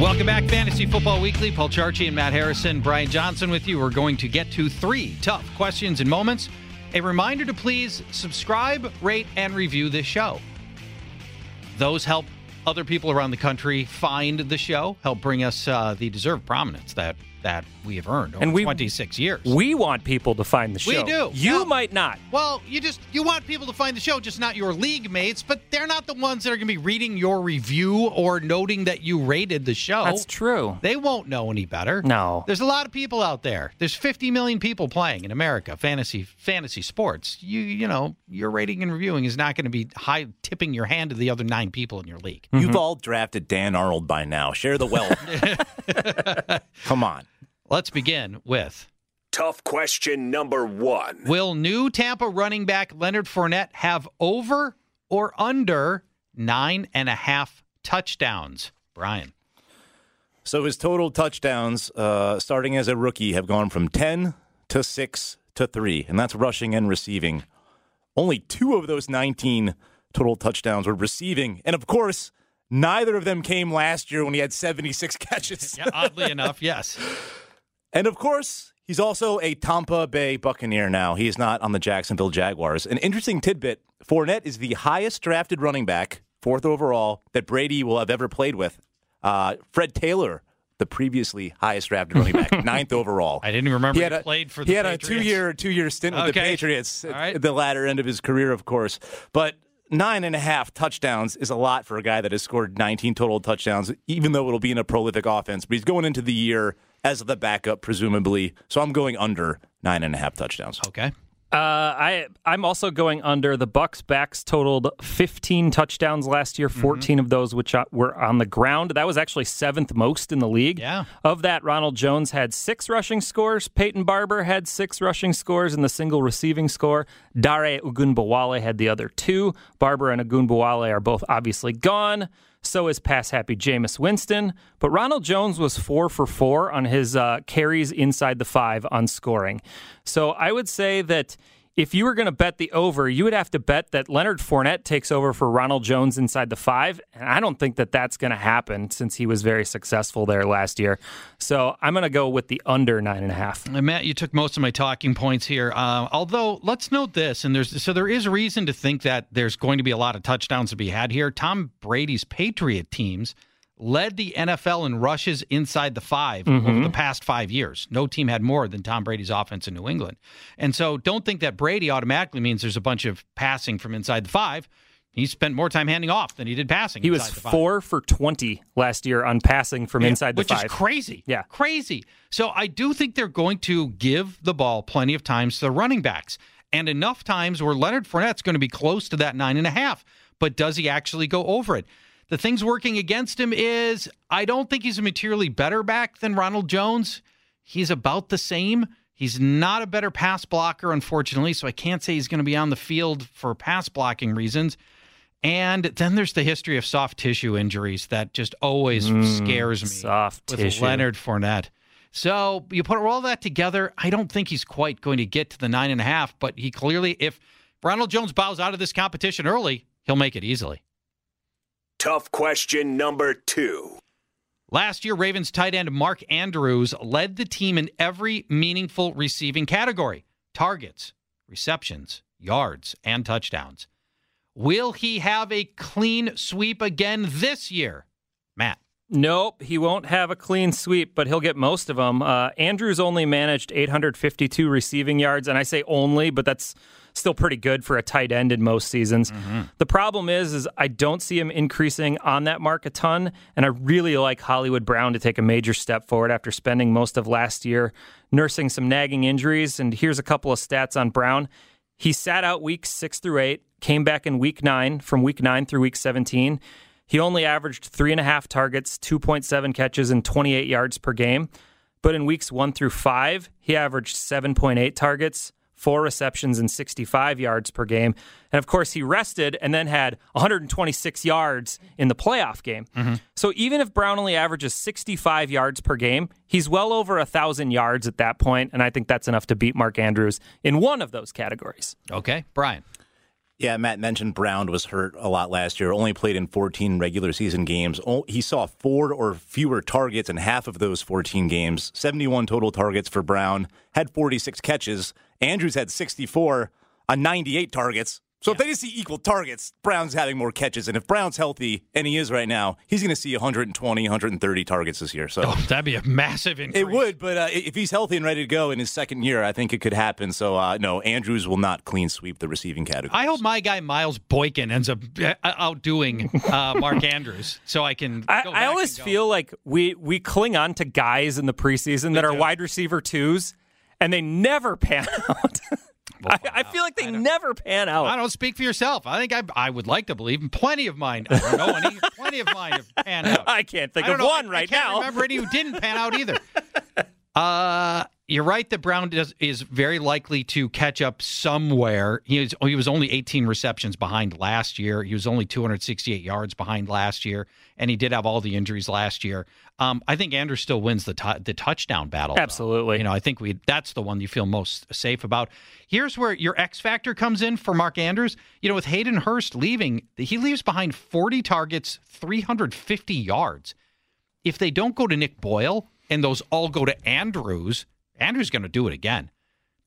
Welcome back, Fantasy Football Weekly. Paul Charchian Matt Harrison, Brian Johnson with you. We're going to get to three tough questions in moments. A reminder to please subscribe, rate, and review this show. Those help other people around the country find the show, help bring us uh, the deserved prominence that that we have earned over And we- 26 years. We want people to find the show. We do. You Yeah. might not. Well, you just you want people to find the show, just not your league mates, but they're not the ones that are going to be reading your review or noting that you rated the show. That's true. They won't know any better. No. There's a lot of people out there. There's 50 million people playing in America fantasy fantasy sports. You you know, your rating and reviewing is not going to be high tipping your hand to the other 9 people in your league. You've all drafted Dan Arnold by now. Share the wealth. Come on. Let's begin with Tough question number one. Will new Tampa running back Leonard Fournette have over or under nine and a half touchdowns? Brian. So his total touchdowns, uh, starting as a rookie, have gone from 10 to 6 to 3, and that's rushing and receiving. Only two of those 19 total touchdowns were receiving. And of course, neither of them came last year when he had 76 catches. Yeah, oddly enough, yes. And of course, he's also a Tampa Bay Buccaneer now. He is not on the Jacksonville Jaguars. An interesting tidbit Fournette is the highest drafted running back, fourth overall, that Brady will have ever played with. Uh, Fred Taylor, the previously highest drafted running back, ninth overall. I didn't remember he had a, played for the he had Patriots. a two year two year stint with the Patriots at right. the latter end of his career, of course. But nine and a half touchdowns is a lot for a guy that has scored 19 total touchdowns, even though it'll be in a prolific offense. But he's going into the year as the backup, presumably. So I'm going under nine and a half touchdowns. Okay. Uh, I I'm also going under. The Bucs backs totaled 15 touchdowns last year, 14 of those which uh, were on the ground. That was actually seventh most in the league. Yeah. Of that, Ronald Jones had six rushing scores. Peyton Barber had six rushing scores and the single receiving score. Dare Ogunbowale had the other two. Barber and Ogunbowale are both obviously gone. So is pass happy Jameis Winston. But Ronald Jones was four for four on his uh, carries inside the five on scoring. So I would say that if you were going to bet the over, you would have to bet that Leonard Fournette takes over for Ronald Jones inside the five. And I don't think that that's going to happen since he was very successful there last year. So I'm going to go with the under nine and a half. And Matt, you took most of my talking points here. Uh, although, let's note this, and there's so there is reason to think that there's going to be a lot of touchdowns to be had here. Tom Brady's Patriot teams led the NFL in rushes inside the 5 Mm-hmm. over the past five years. No team had more than Tom Brady's offense in New England. And so don't think that Brady automatically means there's a bunch of passing from inside the five. He spent more time handing off than he did passing. He was four for 20 last year on passing from Yeah, inside the which five. is crazy. Yeah. crazy. So I do think they're going to give the ball plenty of times to the running backs, and enough times where Leonard Fournette's going to be close to that nine and a half. But does he actually go over it? The things working against him is I don't think he's a materially better back than Ronald Jones. He's about the same. He's not a better pass blocker, unfortunately, so I can't say he's going to be on the field for pass blocking reasons. And then there's the history of soft tissue injuries that just always scares me. Mm, soft with tissue. Leonard Fournette. So you put all that together, I don't think he's quite going to get to the nine and a half, but he clearly, if Ronald Jones bows out of this competition early, he'll make it easily. Tough question number two. Last year, Ravens tight end Mark Andrews led the team in every meaningful receiving category targets, receptions, yards, and touchdowns. Will he have a clean sweep again this year? Matt. Nope, he won't have a clean sweep, but he'll get most of them. Uh, Andrews only managed 852 receiving yards, and I say only, but that's still pretty good for a tight end in most seasons. The problem is, is I don't see him increasing on that mark a ton, and I really like Hollywood Brown to take a major step forward after spending most of last year nursing some nagging injuries. And here's a couple of stats on Brown. He sat out weeks six through eight, came back in week nine, from week nine through week 17. He only averaged three and a half targets, 2.7 catches, and 28 yards per game. But in weeks one through five, he averaged 7.8 targets, four receptions, and 65 yards per game. And of course, he rested and then had 126 yards in the playoff game. Mm-hmm. So even if Brown only averages 65 yards per game, he's well over a 1,000 yards at that point, And I think that's enough to beat Mark Andrews in one of those categories. Okay, Brian. Yeah, Matt mentioned Brown was hurt a lot last year. Only played in 14 regular season games. He saw four or fewer targets in half of those 14 games. 71 total targets for Brown. Had 46 catches. Andrews had 64 on 98 targets. So if they just see equal targets, Brown's having more catches. And if Brown's healthy, and he is right now, he's going to see 120, 130 targets this year. So Oh, that'd be a massive increase. it would, but uh, if he's healthy and ready to go in his second year, I think it could happen. So uh, no, Andrews will not clean sweep the receiving category. I hope my guy Miles Boykin ends up uh, outdoing uh, Mark Andrews, so I can. I, go I back always and go. feel like we we cling on to guys in the preseason that are wide receiver twos, and they never pan out. I, I feel like they never pan out. I don't speak for yourself. I think I, I would like to believe plenty of mine. I don't know any. plenty of mine have panned out. I can't think of know, one I- right I can't now. Remember any who didn't pan out either. Uh, you're right that Brown does, is very likely to catch up somewhere. He was, he was only 18 receptions behind last year. He was only 268 yards behind last year, and he did have all the injuries last year. Um, I think Andrews still wins the tou- the touchdown battle. though. Absolutely. You know, I think we that's the one you feel most safe about. Here's where your X factor comes in for Mark Andrews. You know, with Hayden Hurst leaving, he leaves behind 40 targets, 350 yards. If they don't go to Nick Boyle and those all go to Andrews, Andrews going to do it again.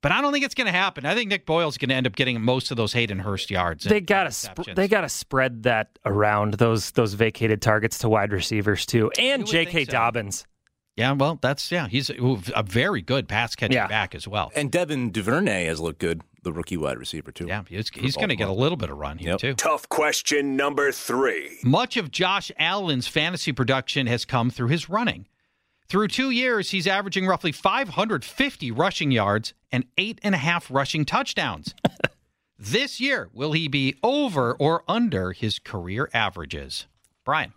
But I don't think it's going to happen. I think Nick Boyle's going to end up getting most of those Hayden Hurst yards. They gotta sp- they gotta spread that around those those vacated targets to wide receivers too, and J.K. so. Dobbins. Yeah, well, that's yeah. He's a, a very good pass catching Yeah. back as well. and Devin Duvernay has looked good, the rookie wide receiver too. Yeah, he's, he's going to get a little bit of run here Yep. too. Tough question number three. Much of Josh Allen's fantasy production has come through his running. Through two years, he's averaging roughly 550 rushing yards and eight and a half rushing touchdowns. this year, will he be over or under his career averages? Brian.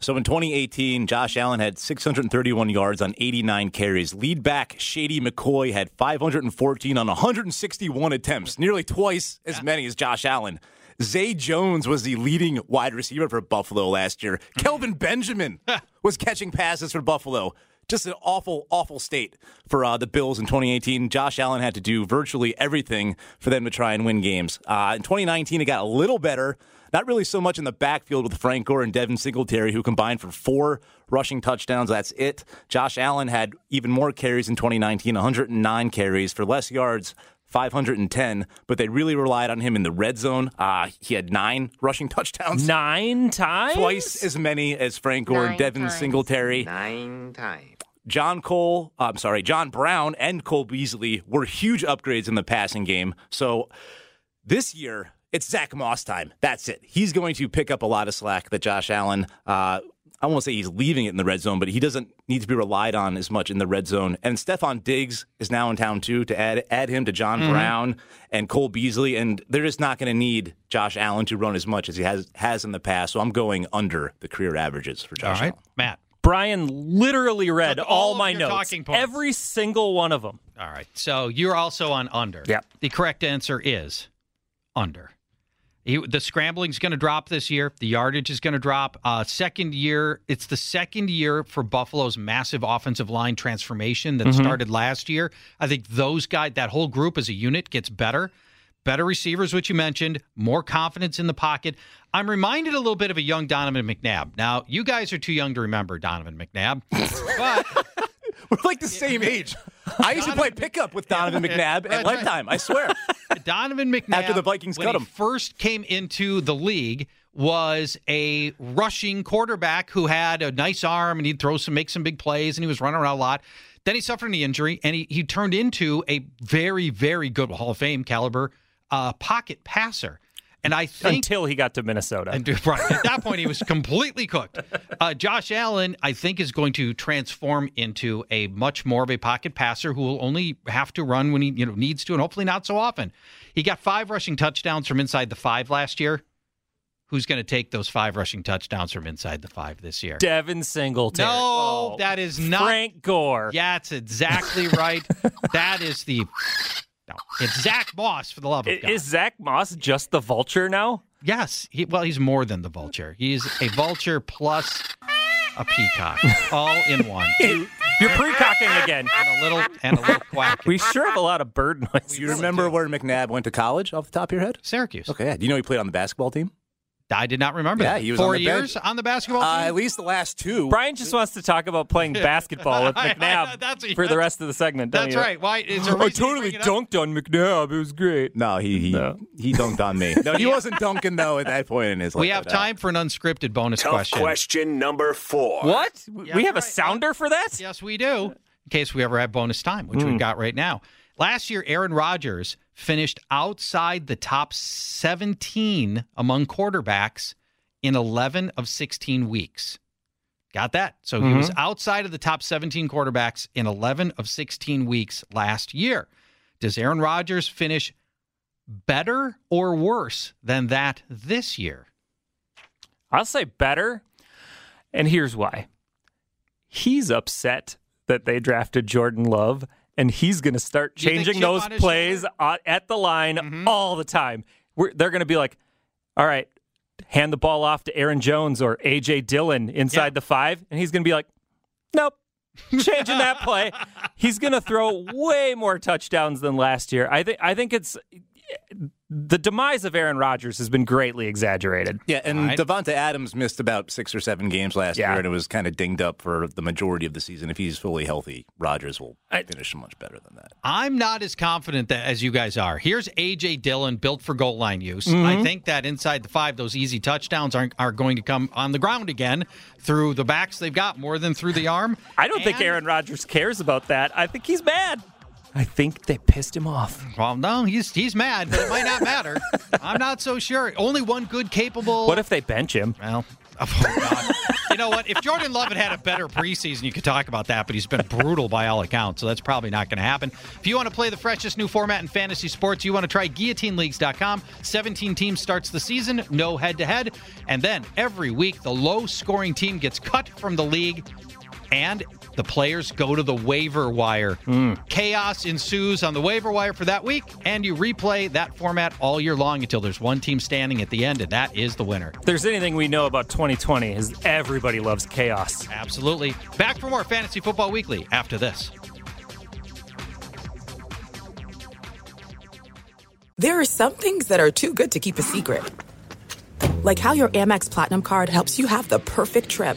So in 2018, Josh Allen had 631 yards on 89 carries. Lead back Shady McCoy had 514 on 161 attempts, nearly twice as many as Josh Allen. Zay Jones was the leading wide receiver for Buffalo last year. Kelvin Benjamin was catching passes for Buffalo. just an awful, awful state for uh, the Bills in 2018. Josh Allen had to do virtually everything for them to try and win games. Uh, in 2019, it got a little better. Not really so much in the backfield with Frank Gore and Devin Singletary, who combined for four rushing touchdowns. That's it. Josh Allen had even more carries in 2019, 109 carries for less yards. 510, but they really relied on him in the red zone. Uh, he had nine rushing touchdowns. Nine times? Twice as many as Frank Gore and Devin times. Singletary. Nine times. John Cole, uh, I'm sorry, John Brown and Cole Beasley were huge upgrades in the passing game. So this year, it's Zack Moss time. That's it. He's going to pick up a lot of slack that Josh Allen. Uh, I won't say he's leaving it in the red zone, but he doesn't need to be relied on as much in the red zone. And Stefon Diggs is now in town too to add add him to John Mm-hmm. Brown and Cole Beasley, and they're just not going to need Josh Allen to run as much as he has has in the past. So I'm going under the career averages for Josh right, Allen. Matt. Brian literally read Took all, all my notes. Every single one of them. All right. So you're also on under. Yep. The correct answer is under. He, the scrambling's going to drop this year. The yardage is going to drop. Uh, second year, it's the second year for Buffalo's massive offensive line transformation that started last year. I think those guys, that whole group as a unit, gets better. Better receivers, which you mentioned, more confidence in the pocket. I'm reminded a little bit of a young Donovan McNabb. Now, you guys are too young to remember Donovan McNabb, but We're like the same age. I used to play pickup with Donovan McNabb at. Lifetime. I swear. Donovan McNabb, After the Vikings cut him. first came into the league, was a rushing quarterback who had a nice arm and he'd throw some, make some big plays, and he was running around a lot. Then he suffered an injury, and he, he turned into a very, very good Hall of Fame caliber uh, pocket passer. And I think Until he got to Minnesota. and right at that point, he was completely cooked. Uh, Josh Allen, I think, is going to transform into a much more of a pocket passer who will only have to run when he you know needs to, and hopefully not so often. He got five rushing touchdowns from inside the five last year. Who's going to take those five rushing touchdowns from inside the five this year? Devin Singletary. No, Oh, that is not. Frank Gore. Yeah, it's exactly right. that is the. No, it's Zack Moss for the love of God. Is Zack Moss just the vulture now? Yes. He, well, he's more than the vulture. He's a vulture plus a peacock, all in one. You're precocking again. And a little and a little quack. We sure have a lot of bird noise. You remember where McNabb went to college off the top of your head? Syracuse. Okay, yeah. Do you know he played on the basketball team? I did not remember. Yeah, that. he was four on the years bench. on the basketball Uh, team. at least the last two. Brian just wants to talk about playing basketball with I- I- McNabb that's- for the rest of the segment. don't That's you? right. Why? Is there a I reason you totally bring it up? dunked on McNabb. It was great. No, he he, No. he dunked on me. No, he wasn't dunking though at that point in his life. We have time for an unscripted bonus Tough question. question number four. What? Yeah, we have a right. sounder for that? Yes, we do. In case we ever have bonus time, which we've got right now. Last year, Aaron Rodgers finished outside the top 17 among quarterbacks in 11 of 16 weeks. Got that? So he was mm-hmm. outside of the top 17 quarterbacks in 11 of 16 weeks last year. Does Aaron Rodgers finish better or worse than that this year? I'll say better. And here's why. He's upset that they drafted Jordan Love, and he's going to start changing those plays uh, at the line Mm-hmm. all the time. We're, they're going to be like, all right, hand the ball off to Aaron Jones or A.J. Dillon inside Yeah. the five. And he's going to be like, nope. Changing that play, he's going to throw way more touchdowns than last year. I think. I think it's the demise of Aaron Rodgers has been greatly exaggerated. Yeah, and All right. Davante Adams missed about six or seven games last Yeah. year, and it was kind of dinged up for the majority of the season. If he's fully healthy, Rodgers will I- finish much better than that. I'm not as confident that as you guys are. Here's AJ Dillon built for goal line use. Mm-hmm. I think that inside the five, those easy touchdowns aren't are going to come on the ground again through the backs they've got more than through the arm. I don't think Aaron Rodgers cares about that. I think he's mad. I think they pissed him off. Well, no, he's he's mad, but it might not matter. I'm not so sure. Only one good capable. What if they bench him? Well, oh God. you know what? If Jordan Love had had a better preseason, you could talk about that, but he's been brutal by all accounts, so that's probably not going to happen. If you want to play the freshest new format in fantasy sports, you want to try guillotineleagues.com. 17 teams starts the season, no head to head, and then every week the low scoring team gets cut from the league. and the players go to the waiver wire. Hmm. Chaos ensues on the waiver wire for that week, and you replay that format all year long until there's one team standing at the end, and that is the winner. If there's anything we know about 2020 is everybody loves chaos. Absolutely. Back for more Fantasy Football Weekly after this. There are some things that are too good to keep a secret. Like how your Amex Platinum card helps you have the perfect trip.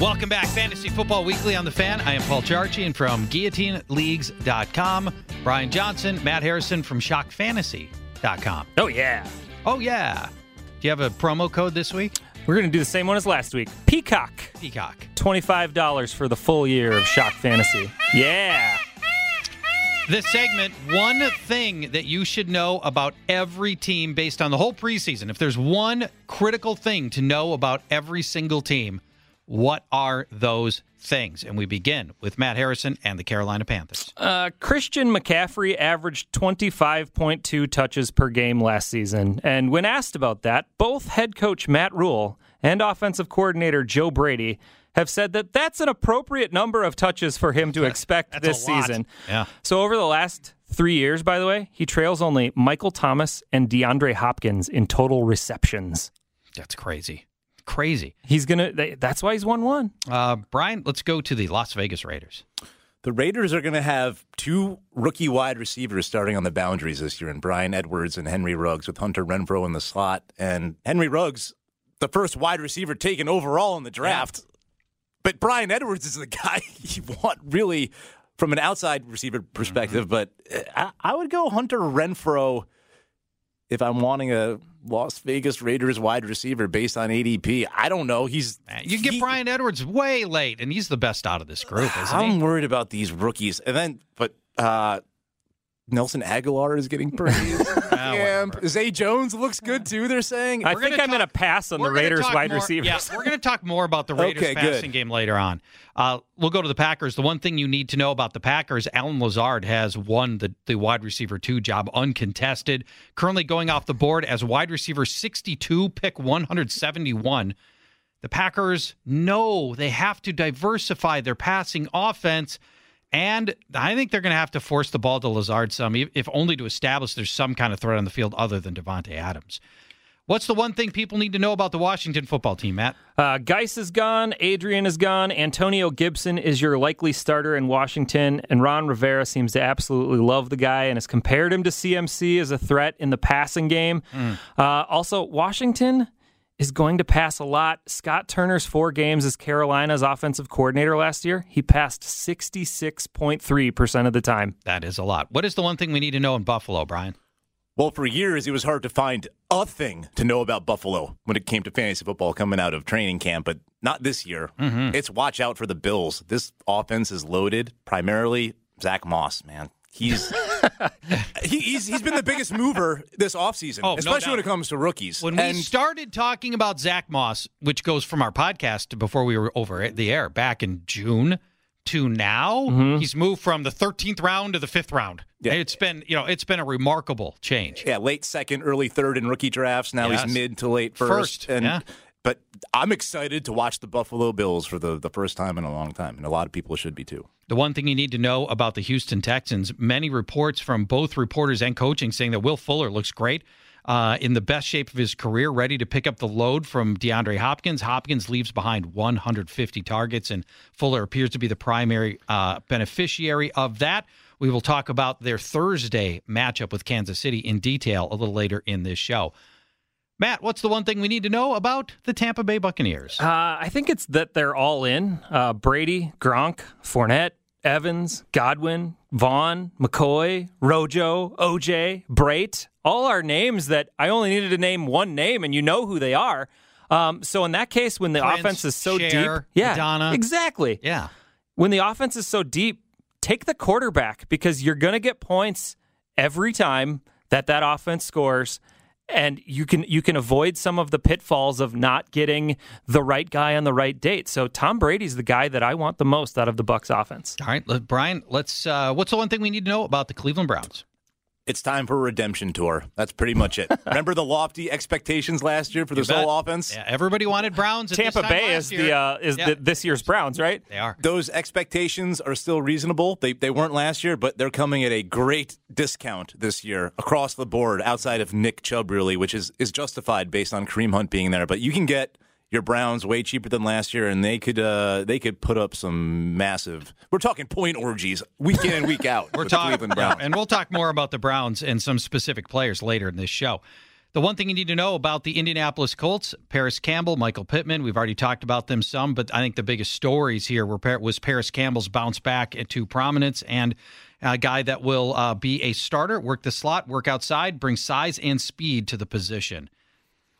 Welcome back, Fantasy Football Weekly on the Fan. I am Paul Charchian from GuillotineLeagues.com. Brian Johnson, Matt Harrison from ShockFantasy.com. Oh, yeah. Oh, yeah. Do you have a promo code this week? We're going to do the same one as last week. Peacock. Peacock. $25 for the full year of Shock Fantasy. Yeah. This segment, one thing that you should know about every team based on the whole preseason. If there's one critical thing to know about every single team, what are those things? And we begin with Matt Harrison and the Carolina Panthers. Uh, Christian McCaffrey averaged 25.2 touches per game last season. And when asked about that, both head coach Matt Rhule and offensive coordinator Joe Brady have said that that's an appropriate number of touches for him to expect this season. Yeah. So over the last three years, by the way, he trails only Michael Thomas and DeAndre Hopkins in total receptions. That's crazy. Crazy. He's gonna. they- That's why he's won one. Uh, Brian, let's go to the Las Vegas Raiders. The Raiders are going to have two rookie wide receivers starting on the boundaries this year, and Bryan Edwards and Henry Ruggs, with Hunter Renfrow in the slot. And Henry Ruggs, the first wide receiver taken overall in the draft. But Bryan Edwards is the guy you want really from an outside receiver perspective. But uh, I, I would go Hunter Renfrow if I'm wanting a Las Vegas Raiders wide receiver based on ADP. I don't know. He's You get he- Bryan Edwards way late, and he's the best out of this group, isn't I'm he? worried about these rookies. And then, but uh, Nelson Agholor is getting praised. Camp. Zay Jones looks good too. They're saying. I We're think gonna I'm going to pass on the Raiders wide more- receivers. Yeah, we're going to talk more about the Raiders Okay, good. passing game later on. Uh, we'll go to the Packers. The one thing you need to know about the Packers, Allen Lazard has won the, the wide receiver two job uncontested. Currently going off the board as wide receiver 62, pick 171. The Packers know they have to diversify their passing offense. And I think they're going to have to force the ball to Lazard some, if only to establish there's some kind of threat on the field other than Davante Adams. What's the one thing people need to know about the Washington football team, Matt? Uh, Guice is gone. Adrian is gone. Antonio Gibson is your likely starter in Washington. And Ron Rivera seems to absolutely love the guy and has compared him to CMC as a threat in the passing game. Uh, also, Washington is going to pass a lot. Scott Turner's four games as Carolina's offensive coordinator last year, he passed 66.3% of the time. That is a lot. What is the one thing we need to know in Buffalo, Brian? Well, for years it was hard to find a thing to know about Buffalo when it came to fantasy football coming out of training camp, but not this year. Mm-hmm. It's watch out for the Bills. This offense is loaded. Primarily Zack Moss, man. He's he, he's he's been the biggest mover this offseason, Oh, no especially when it comes to rookies. When and we started talking about Zack Moss, which goes from our podcast to before we were over at the air back in June to now, Mm-hmm. he's moved from the 13th round to the fifth round. Yeah. It's been, you know, it's been a remarkable change. yeah, late second, early third in rookie drafts. Now Yes. he's mid to late first. First, and yeah. But I'm excited to watch the Buffalo Bills for the, the first time in a long time, and a lot of people should be too. The one thing you need to know about the Houston Texans, many reports from both reporters and coaching saying that Will Fuller looks great. Uh, in the best shape of his career, ready to pick up the load from DeAndre Hopkins. Hopkins leaves behind 150 targets, and Fuller appears to be the primary uh, beneficiary of that. We will talk about their Thursday matchup with Kansas City in detail a little later in this show. Matt, what's the one thing we need to know about the Tampa Bay Buccaneers? Uh, I think it's that they're all in. Uh, Brady, Gronk, Fournette, Evans, Godwin, Vaughn, McCoy, Rojo, OJ, Brate, all are names that I only needed to name one name, and you know who they are. Um, so in that case, when the Prince, offense is so Cher, deep, yeah, Madonna. exactly. yeah. When the offense is so deep, take the quarterback because you're going to get points every time that that offense scores and you can you can avoid some of the pitfalls of not getting the right guy on the right date. So Tom Brady's the guy that I want the most out of the Bucs offense. All right, Brian, let's. Uh, what's the one thing we need to know about the Cleveland Browns? It's time for a redemption tour. That's pretty much it. Remember the lofty expectations last year for this bet. whole offense? Yeah, everybody wanted Browns. At this Tampa time Bay last is year. the uh, is Yeah. the, this year's Browns, right? They are. Those expectations are still reasonable. They they weren't last year, but they're coming at a great discount this year across the board, outside of Nick Chubb, really, which is is justified based on Kareem Hunt being there. But you can get your Browns way cheaper than last year, and they could uh, they could put up some massive. We're talking point orgies week in and week out. We're talking, and we'll talk more about the Browns and some specific players later in this show. The one thing you need to know about the Indianapolis Colts, Parris Campbell, Michael Pittman, we've already talked about them some, but I think the biggest stories here were was Parris Campbell's bounce back into prominence and a guy that will uh, be a starter, work the slot, work outside, bring size and speed to the position.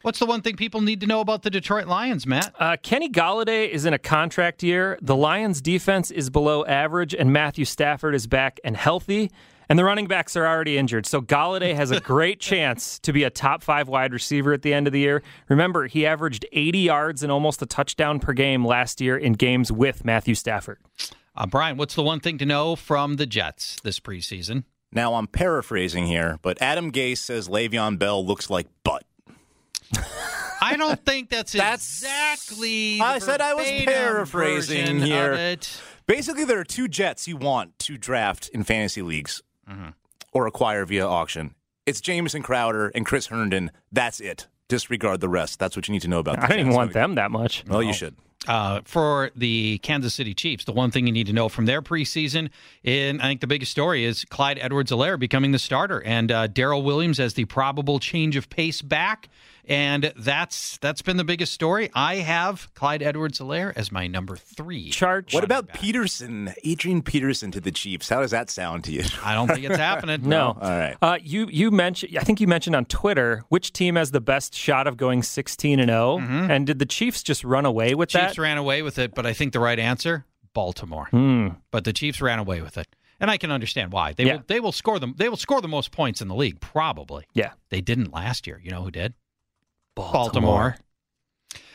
What's the one thing people need to know about the Detroit Lions, Matt? Uh, Kenny Golladay is in a contract year. The Lions' defense is below average, and Matthew Stafford is back and healthy. And the running backs are already injured. So Golladay has a great chance to be a top five wide receiver at the end of the year. Remember, he averaged 80 yards and almost a touchdown per game last year in games with Matthew Stafford. Uh, Brian, what's the one thing to know from the Jets this preseason? Now I'm paraphrasing here, but Adam Gase says Le'Veon Bell looks like butt. I don't think that's, That's- exactly. I said I was paraphrasing here. Basically, there are two Jets you want to draft in fantasy leagues Mm-hmm. or acquire via auction. It's Jamison Crowder and Chris Herndon. That's it. Disregard the rest. That's what you need to know about. The I don't even want them that much. Well, you should. Uh, for the Kansas City Chiefs, the one thing you need to know from their preseason, and I think the biggest story is Clyde Edwards-Helaire becoming the starter, and uh, Darrel Williams as the probable change of pace back, and that's that's been the biggest story. I have Clyde Edwards-Helaire as my number three. Charge. What about Peterson, Adrian Peterson to the Chiefs? How does that sound to you? I don't think it's happening. No. All right. Uh, you you mentioned. I think you mentioned on Twitter which team has the best shot of going 16 and 0. And did the Chiefs just run away with Mm-hmm. Chiefs ran away with it, but I think the right answer, Baltimore. Hmm. But the Chiefs ran away with it, and I can understand why. They Yeah. will, they will score them. They will score the most points in the league, probably. Yeah. They didn't last year. You know who did? Baltimore.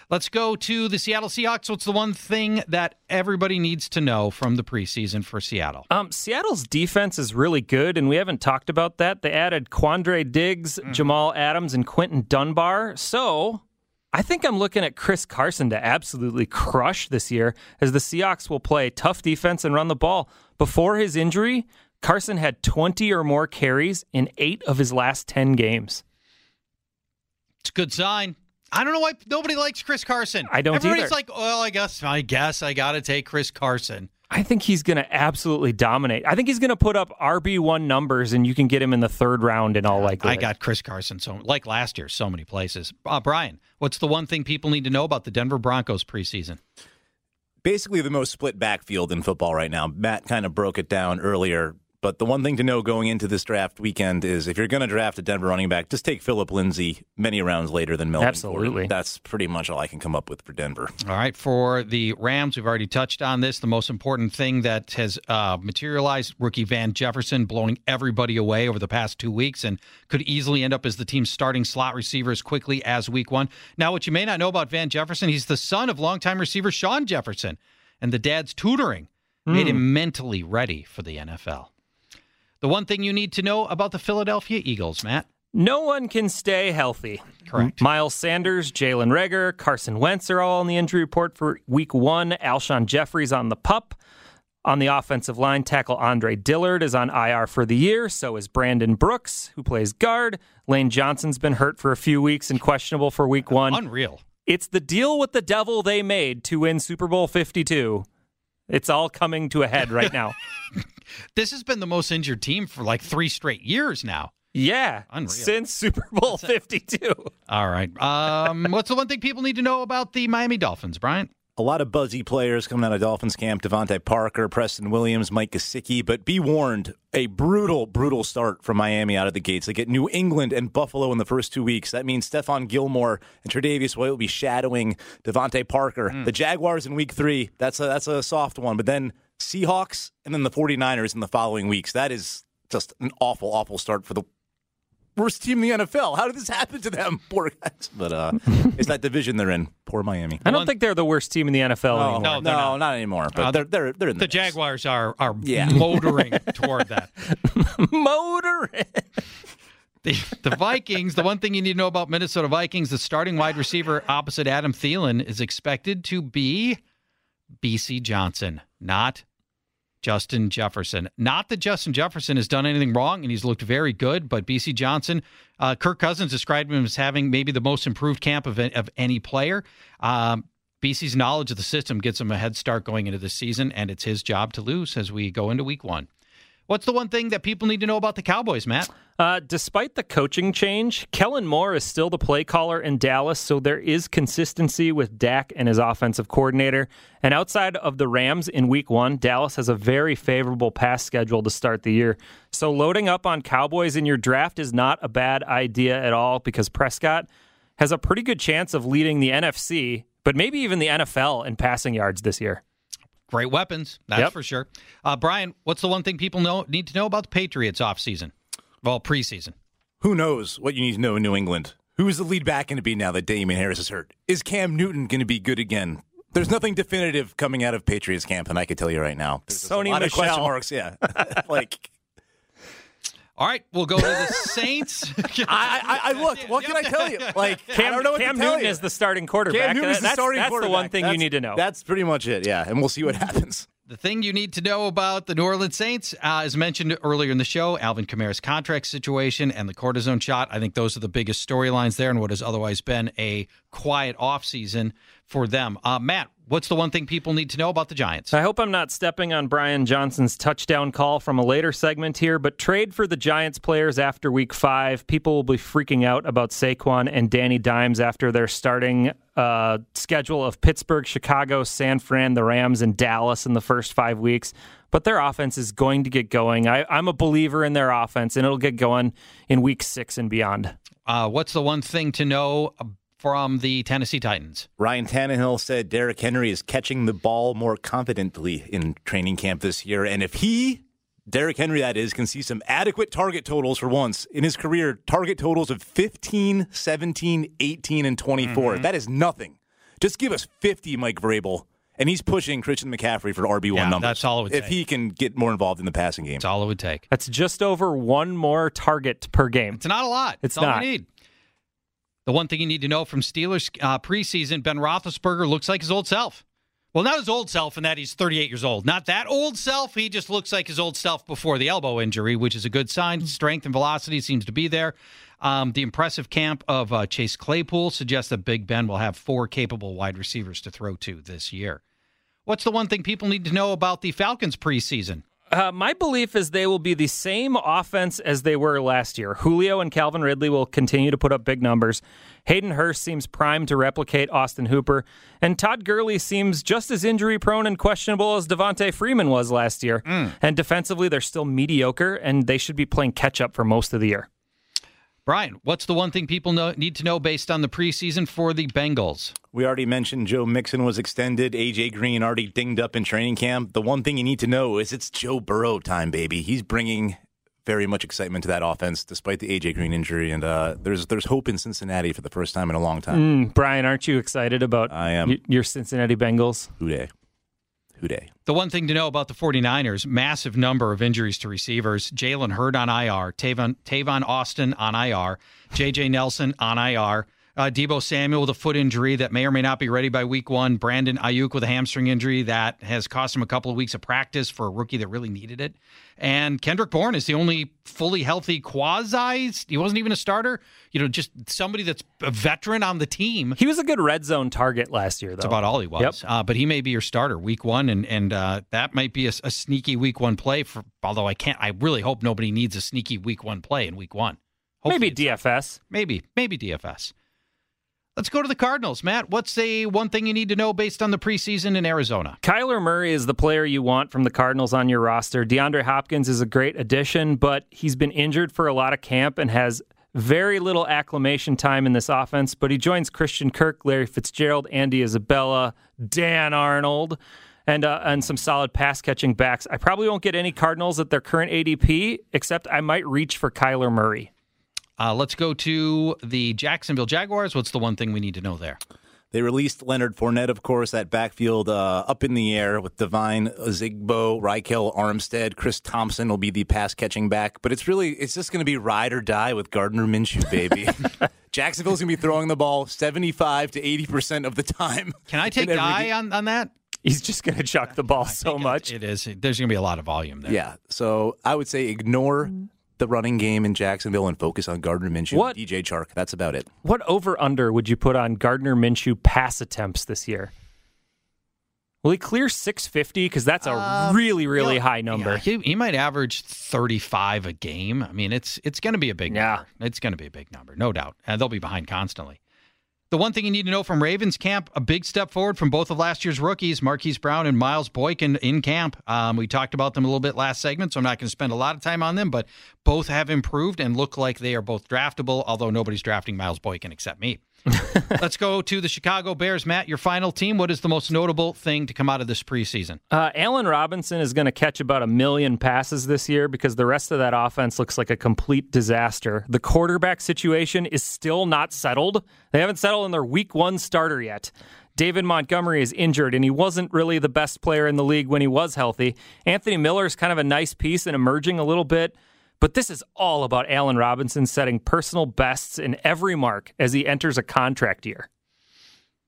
Let's go to the Seattle Seahawks. What's the one thing that everybody needs to know from the preseason for Seattle? Um, Seattle's defense is really good, and we haven't talked about that. They added Quandre Diggs, Mm-hmm. Jamal Adams, and Quinton Dunbar. So I think I'm looking at Chris Carson to absolutely crush this year, as the Seahawks will play tough defense and run the ball. Before his injury, Carson had 20 or more carries in eight of his last 10 games. It's a good sign. I don't know why nobody likes Chris Carson. I don't Everybody's either. like, well, I guess, I guess I got to take Chris Carson. I think he's going to absolutely dominate. I think he's going to put up RB1 numbers, and you can get him in the third round in all likelihood. I got Chris Carson, so like last year, so many places. Uh, Brian, what's the one thing people need to know about the Denver Broncos preseason? Basically, the most split backfield in football right now. Matt kind of broke it down earlier. But the one thing to know going into this draft weekend is if you're going to draft a Denver running back, just take Phillip Lindsay many rounds later than Melvin. Absolutely. Gordon. That's pretty much all I can come up with for Denver. All right, for the Rams, we've already touched on this. The most important thing that has uh, materialized rookie Van Jefferson blowing everybody away over the past two weeks and could easily end up as the team's starting slot receiver as quickly as week one. Now, what you may not know about Van Jefferson, he's the son of longtime receiver Shawn Jefferson, and the dad's tutoring made him mentally ready for the NFL. The one thing you need to know about the Philadelphia Eagles, Matt. No one can stay healthy. Correct. Miles Sanders, Jalen Reagor, Carson Wentz are all on the injury report for week one. Alshon Jeffery on the pup. On the offensive line, tackle Andre Dillard is on IR for the year. So is Brandon Brooks, who plays guard. Lane Johnson's been hurt for a few weeks and questionable for week one. Unreal. It's the deal with the devil they made to win Super Bowl 52. It's all coming to a head right now. This has been the most injured team for like three straight years now. yeah. Unreal. Since Super Bowl 52. All right. Um, what's the one thing people need to know about the Miami Dolphins, Brian? A lot of buzzy players coming out of Dolphins camp. DeVante Parker, Preston Williams, Mike Gesicki. But be warned, a brutal, brutal start from Miami out of the gates. They get New England and Buffalo in the first two weeks. That means Stephon Gilmore and Tre'Davious White will be shadowing DeVante Parker. Hmm. The Jaguars in week three, that's a, that's a soft one. But then Seahawks and then the 49ers in the following weeks. That is just an awful, awful start for the worst team in the NFL. How did this happen to them? Poor guys. But uh, it's that division they're in. Poor Miami. I don't think they're the worst team in the NFL No, anymore. No, no, not. not. anymore. But Uh, they're they're they're in The mix. Jaguars are are Yeah. motoring toward that. Motor. The, the Vikings, the one thing you need to know about Minnesota Vikings, the starting wide receiver opposite Adam Thielen is expected to be Bisi Johnson, not Justin Jefferson. Not that Justin Jefferson has done anything wrong and he's looked very good, but Bisi Johnson, uh, Kirk Cousins described him as having maybe the most improved camp of, of any player. Um, Bisi's knowledge of the system gets him a head start going into the season, and it's his job to lose as we go into week one. What's the one thing that people need to know about the Cowboys, Matt? Uh, despite the coaching change, Kellen Moore is still the play caller in Dallas, so there is consistency with Dak and his offensive coordinator. And outside of the Rams in week one, Dallas has a very favorable pass schedule to start the year. So loading up on Cowboys in your draft is not a bad idea at all because Prescott has a pretty good chance of leading the NFC, but maybe even the NFL in passing yards this year. Great weapons, that's Yep. for sure. Uh, Brian, what's the one thing people know need to know about the Patriots offseason? Well, preseason. Who knows what you need to know in New England? Who is the lead back going to be now that Damien Harris is hurt? Is Cam Newton going to be good again? There's nothing definitive coming out of Patriots camp, and I can tell you right now. There's Sony a lot of question marks. Yeah, like All right, we'll go to the Saints. I, I, I look. What can I tell you? Like I Cam, don't know what Cam to tell Newton you. is the starting quarterback. Cam Newton is the that's, starting that's quarterback. the one thing you need to know. That's pretty much it. Yeah, and we'll see what happens. The thing you need to know about the New Orleans Saints, uh, as mentioned earlier in the show, Alvin Kamara's contract situation and the cortisone shot. I think those are the biggest storylines there, and what has otherwise been a quiet offseason for them. Uh, Matt, what's the one thing people need to know about the Giants? I hope I'm not stepping on Brian Johnson's touchdown call from a later segment here, but trade for the Giants players after week five. People will be freaking out about Saquon and Danny Dimes after their starting uh, schedule of Pittsburgh, Chicago, San Fran, the Rams, and Dallas in the first five weeks. But their offense is going to get going. I, I'm a believer in their offense, and it'll get going in week six and beyond. Uh, what's the one thing to know from the Tennessee Titans? Ryan Tannehill said Derrick Henry is catching the ball more confidently in training camp this year. And if he, Derrick Henry, that is, can see some adequate target totals for once in his career, target totals of 15, 17, 18, and 24, mm-hmm. that is nothing. Just give us 50, Mike Vrabel. And he's pushing Christian McCaffrey for RB1 Yeah, numbers. that's all it would take. If take. he can get more involved in the passing game. That's all it would take. That's just over one more target per game. It's not a lot. It's That's all not. we need. The one thing you need to know from Steelers uh, preseason, Ben Roethlisberger looks like his old self. Well, not his old self in that he's 38 years old. Not that old self. He just looks like his old self before the elbow injury, which is a good sign. Strength and velocity seems to be there. Um, the impressive camp of uh, Chase Claypool suggests that Big Ben will have four capable wide receivers to throw to this year. What's the one thing people need to know about the Falcons preseason? Uh, my belief is they will be the same offense as they were last year. Julio and Calvin Ridley will continue to put up big numbers. Hayden Hurst seems primed to replicate Austin Hooper, and Todd Gurley seems just as injury prone and questionable as Devonta Freeman was last year. Mm. And defensively, they're still mediocre, and they should be playing catch up for most of the year. Brian, what's the one thing people know, need to know based on the preseason for the Bengals? We already mentioned Joe Mixon was extended. AJ Green already dinged up in training camp. The one thing you need to know is it's Joe Burrow time, baby. He's bringing very much excitement to that offense, despite the AJ Green injury. And uh, there's there's hope in Cincinnati for the first time in a long time. Mm, Brian, aren't you excited about I am. your Cincinnati Bengals? Who Dey? Who Dey? The one thing to know about the 49ers, massive number of injuries to receivers. Jalen Hurd on IR, Tavon, Tavon Austin on IR, JJ Nelson on IR, uh, Deebo Samuel with a foot injury that may or may not be ready by week one. Brandon Aiyuk with a hamstring injury that has cost him a couple of weeks of practice for a rookie that really needed it. And Kendrick Bourne is the only fully healthy quasi. He wasn't even a starter. You know, just somebody that's a veteran on the team. He was a good red zone target last year, though. That's about all he was. Yep. Uh, but he may be your starter week one, and and uh, that might be a, a, sneaky week one play. For although I can't, I really hope nobody needs a sneaky week one play in week one. Hopefully maybe DFS. Maybe maybe DFS. Let's go to the Cardinals. Matt, what's the one thing you need to know based on the preseason in Arizona? Kyler Murray is the player you want from the Cardinals on your roster. DeAndre Hopkins is a great addition, but he's been injured for a lot of camp and has very little acclimation time in this offense. But he joins Christian Kirk, Larry Fitzgerald, Andy Isabella, Dan Arnold. And, uh, and some solid pass catching backs. I probably won't get any Cardinals at their current ADP, except I might reach for Kyler Murray. Uh, let's go to the Jacksonville Jaguars. What's the one thing we need to know there? They released Leonard Fournette, of course, that backfield uh, up in the air with Devine Ozigbo, Ryquell Armstead, Chris Thompson will be the pass catching back. But it's really, it's just going to be ride or die with Gardner Minshew, baby. Jacksonville's going to be throwing the ball 75 to 80% of the time. Can I take die on, on that? He's just going to chuck the ball so much. It is. There's going to be a lot of volume there. Yeah. So I would say ignore the running game in Jacksonville and focus on Gardner Minshew what, DJ Chark. That's about it. What over under would you put on Gardner Minshew pass attempts this year? Will he clear 650? Because that's a um, really, really high number. Yeah, he, he, might average 35 a game. I mean, it's it's going to be a big yeah. number. It's going to be a big number, no doubt. And they'll be behind constantly. The one thing you need to know from Ravens camp, a big step forward from both of last year's rookies, Marquise Brown and Miles Boykin in camp. Um, we talked about them a little bit last segment, so I'm not going to spend a lot of time on them, but both have improved and look like they are both draftable, although nobody's drafting Miles Boykin except me. Let's go to the Chicago Bears. Matt, your final team. What is the most notable thing to come out of this preseason? Uh, Allen Robinson is going to catch about a million passes this year because the rest of that offense looks like a complete disaster. The quarterback situation is still not settled. They haven't settled on their week one starter yet. David Montgomery is injured, and he wasn't really the best player in the league when he was healthy. Anthony Miller is kind of a nice piece and emerging a little bit. But this is all about Allen Robinson setting personal bests in every mark as he enters a contract year.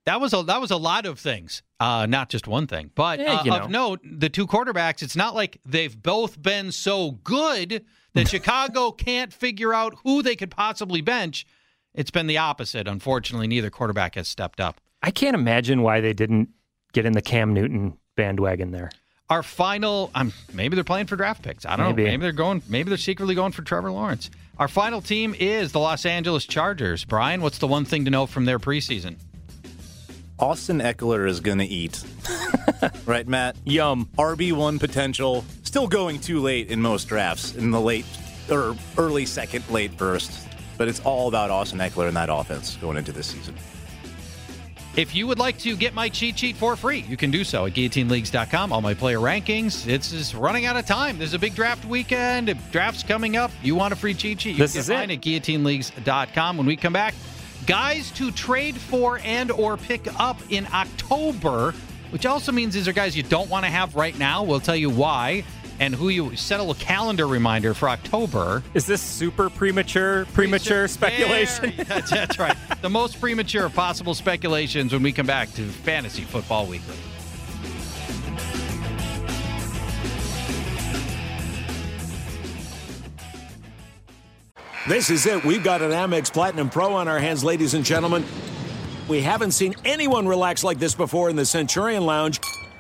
That was a that was a lot of things, uh, not just one thing. But yeah, uh, of note, the two quarterbacks. It's not like they've both been so good that Chicago can't figure out who they could possibly bench. It's been the opposite. Unfortunately, neither quarterback has stepped up. I can't imagine why they didn't get in the Cam Newton bandwagon there. Our final, um, maybe they're playing for draft picks. I don't maybe. know. Maybe they're going. Maybe they're secretly going for Trevor Lawrence. Our final team is the Los Angeles Chargers. Brian, what's the one thing to know from their preseason? Austin Ekeler is going to eat. right, Matt? Yum. RB1 potential. Still going too late in most drafts, in the late or early second, late first. But it's all about Austin Ekeler and that offense going into this season. If you would like to get my cheat sheet for free, you can do so at guillotineleagues.com. All my player rankings. It's is running out of time. There's a big draft weekend. If draft's coming up. You want a free cheat sheet? You this is it. at guillotineleagues.com. When we come back, guys to trade for and or pick up in October, which also means these are guys you don't want to have right now. We'll tell you why and who you settle a little calendar reminder for October. Is this super premature, premature speculation? that's, that's right. the most premature possible speculations when we come back to Fantasy Football Weekly. This is it. We've got an Amex Platinum Pro on our hands, ladies and gentlemen. We haven't seen anyone relax like this before in the Centurion Lounge.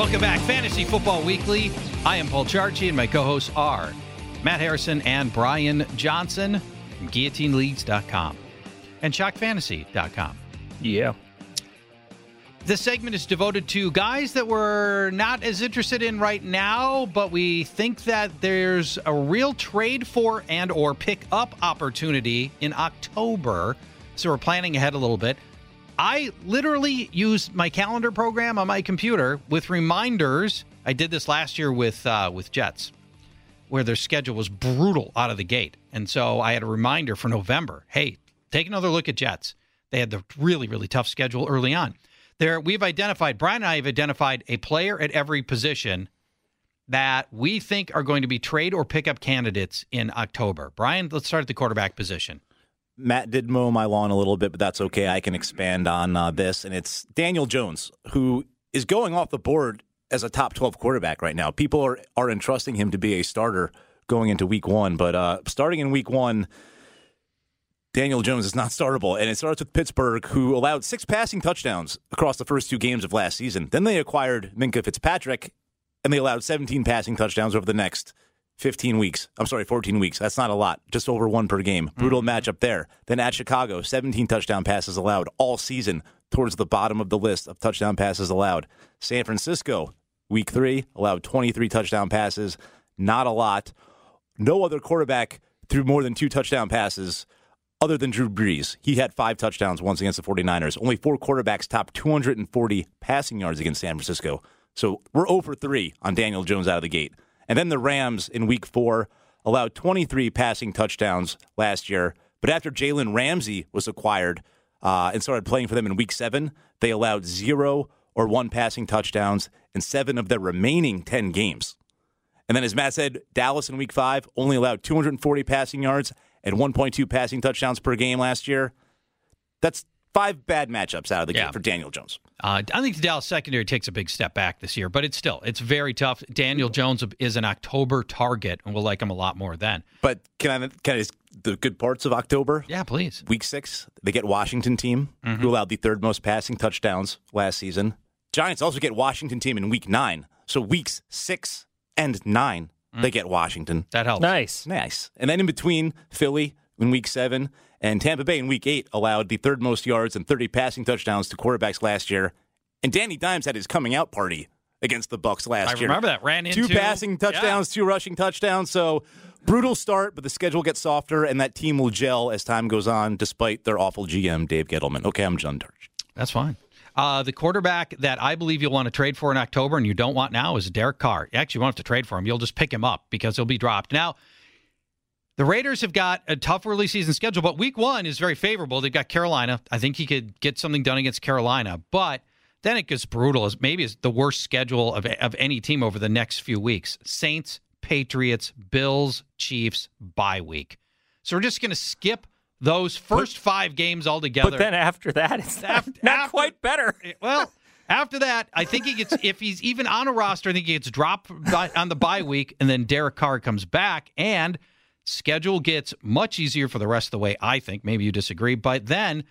Welcome back, Fantasy Football Weekly. I am Paul Charchian, and my co-hosts are Matt Harrison and Brian Johnson from GuillotineLeagues.com and ShockFantasy.com. Yeah. This segment is devoted to guys that we're not as interested in right now, but we think that there's a real trade for and or pick up opportunity in October. So we're planning ahead a little bit. I literally use my calendar program on my computer with reminders. I did this last year with uh, with Jets, where their schedule was brutal out of the gate, and so I had a reminder for November. Hey, take another look at Jets. They had the really really tough schedule early on. There, we've identified Brian and I have identified a player at every position that we think are going to be trade or pickup candidates in October. Brian, let's start at the quarterback position. Matt did mow my lawn a little bit, but that's okay. I can expand on uh, this. And it's Daniel Jones, who is going off the board as a top 12 quarterback right now. People are, are entrusting him to be a starter going into week one. But uh, starting in week one, Daniel Jones is not startable. And it starts with Pittsburgh, who allowed six passing touchdowns across the first two games of last season. Then they acquired Minkah Fitzpatrick, and they allowed 17 passing touchdowns over the next 15 weeks. I'm sorry, 14 weeks. That's not a lot. Just over one per game. Hmm. Brutal matchup there. Then at Chicago, 17 touchdown passes allowed all season, towards the bottom of the list of touchdown passes allowed. San Francisco, week three, allowed 23 touchdown passes. Not a lot. No other quarterback threw more than two touchdown passes other than Drew Brees. He had five touchdowns once against the 49ers. Only four quarterbacks topped 240 passing yards against San Francisco. So we're oh over 3 on Daniel Jones out of the gate. And then the Rams in week four allowed 23 passing touchdowns last year. But after Jalen Ramsey was acquired uh, and started playing for them in week seven, they allowed zero or one passing touchdowns in seven of their remaining 10 games. And then, as Matt said, Dallas in week five only allowed 240 passing yards and 1.2 passing touchdowns per game last year. That's five bad matchups out of the Yeah. game for Daniel Jones. Uh, I think the Dallas secondary takes a big step back this year, but it's still it's very tough. Daniel Jones is an October target, and we'll like him a lot more then. But can I can I just the good parts of October? Yeah, please. Week six, they get Washington team, Mm-hmm. who allowed the third most passing touchdowns last season. Giants also get Washington team in week nine. So weeks six and nine, Mm. they get Washington. That helps. Nice. Nice. And then in between, Philly in week seven and Tampa Bay in week eight allowed the third most yards and 30 passing touchdowns to quarterbacks last year. And Danny Dimes had his coming out party against the Bucs last year. I year. remember that. Ran into two passing touchdowns, two rushing touchdowns. So brutal start, but the schedule gets softer, and that team will gel as time goes on, despite their awful GM Dave Gettleman. Okay, I'm John Turch. That's fine. Uh, the quarterback that I believe you'll want to trade for in October and you don't want now is Derek Carr. Actually, you actually won't have to trade for him. You'll just pick him up because he'll be dropped. Now, the Raiders have got a tough early season schedule, but week one is very favorable. They've got Carolina. I think he could get something done against Carolina, but then it gets brutal. It's maybe it's the worst schedule of, of any team over the next few weeks. Saints, Patriots, Bills, Chiefs, bye week. So we're just going to skip those first five games altogether. But then after that, it's not, After- not after- quite better. Well, After that, I think he gets if he's even on a roster, I think he gets dropped by, on the bye week, and then Derek Carr comes back, and schedule gets much easier for the rest of the way. I think maybe you disagree, but then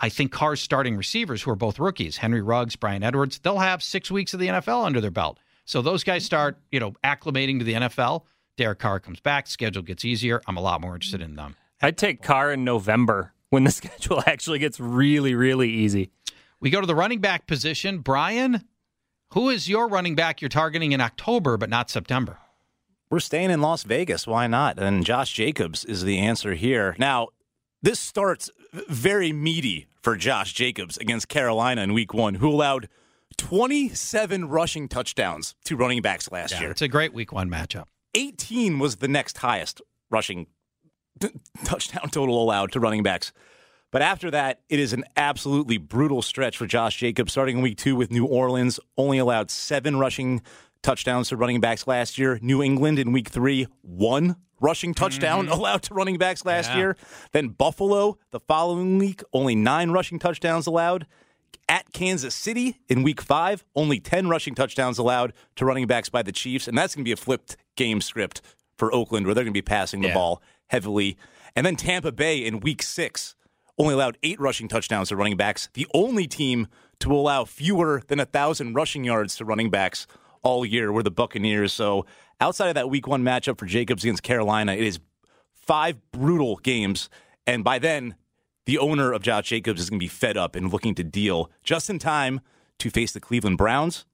I think Carr's starting receivers, who are both rookies, Henry Ruggs, Bryan Edwards, they'll have six weeks of the NFL under their belt. So those guys start, you know, acclimating to the NFL. Derek Carr comes back, schedule gets easier. I'm a lot more interested in them. I'd take Carr in November when the schedule actually gets really, really easy. We go to the running back position. Brian, who is your running back you're targeting in October but not September? We're staying in Las Vegas. Why not? And Josh Jacobs is the answer here. Now, this starts very meaty for Josh Jacobs against Carolina in week one, who allowed 27 rushing touchdowns to running backs last Yeah, year. It's a great week one matchup. 18 was the next highest rushing t- touchdown total allowed to running backs. But after that, it is an absolutely brutal stretch for Josh Jacobs. Starting in week two with New Orleans, only allowed seven rushing touchdowns to running backs last year. New England in week three, one rushing touchdown mm-hmm. allowed to running backs last Yeah. year. Then Buffalo the following week, only nine rushing touchdowns allowed. At Kansas City in week five, only 10 rushing touchdowns allowed to running backs by the Chiefs. And that's going to be a flipped game script for Oakland where they're going to be passing the Yeah. ball heavily. And then Tampa Bay in week six only allowed eight rushing touchdowns to running backs. The only team to allow fewer than a thousand rushing yards to running backs all year were the Buccaneers. So outside of that week one matchup for Jacobs against Carolina, it is five brutal games. And by then, the owner of Josh Jacobs is going to be fed up and looking to deal just in time to face the Cleveland Browns,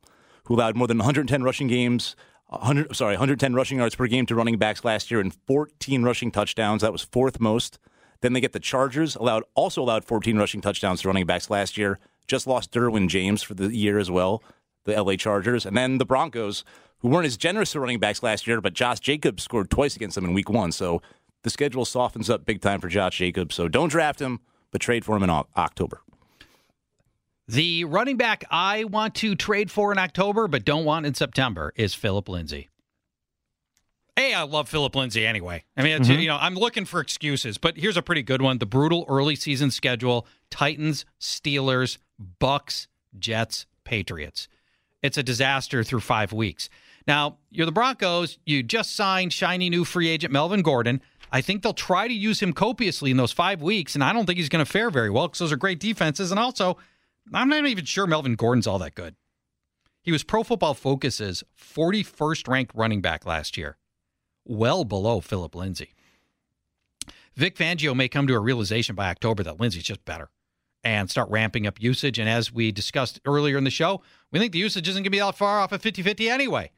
who allowed more than 110 rushing games, 100 sorry, 110 rushing yards per game to running backs last year and 14 rushing touchdowns. That was fourth most. Then they get the Chargers, allowed also allowed 14 rushing touchdowns to running backs last year. Just lost Derwin James for the year as well, the LA Chargers, and then the Broncos, who weren't as generous to running backs last year, but Josh Jacobs scored twice against them in Week One. So the schedule softens up big time for Josh Jacobs. So don't draft him, but trade for him in October. The running back I want to trade for in October but don't want in September is Philip Lindsay. Hey, I love Philip Lindsay anyway. I mean, it's, mm-hmm. you know, I'm looking for excuses, but here's a pretty good one. The brutal early season schedule: Titans, Steelers, Bucs, Jets, Patriots. It's a disaster through five weeks. Now, you're the Broncos. You just signed shiny new free agent Melvin Gordon. I think they'll try to use him copiously in those five weeks, and I don't think he's going to fare very well because those are great defenses. And also, I'm not even sure Melvin Gordon's all that good. He was Pro Football Focus's 41st ranked running back last year, well below Philip Lindsay. Vic Fangio may come to a realization by October that Lindsay's just better and start ramping up usage. And as we discussed earlier in the show, we think the usage isn't going to be that far off of 50 50 anyway.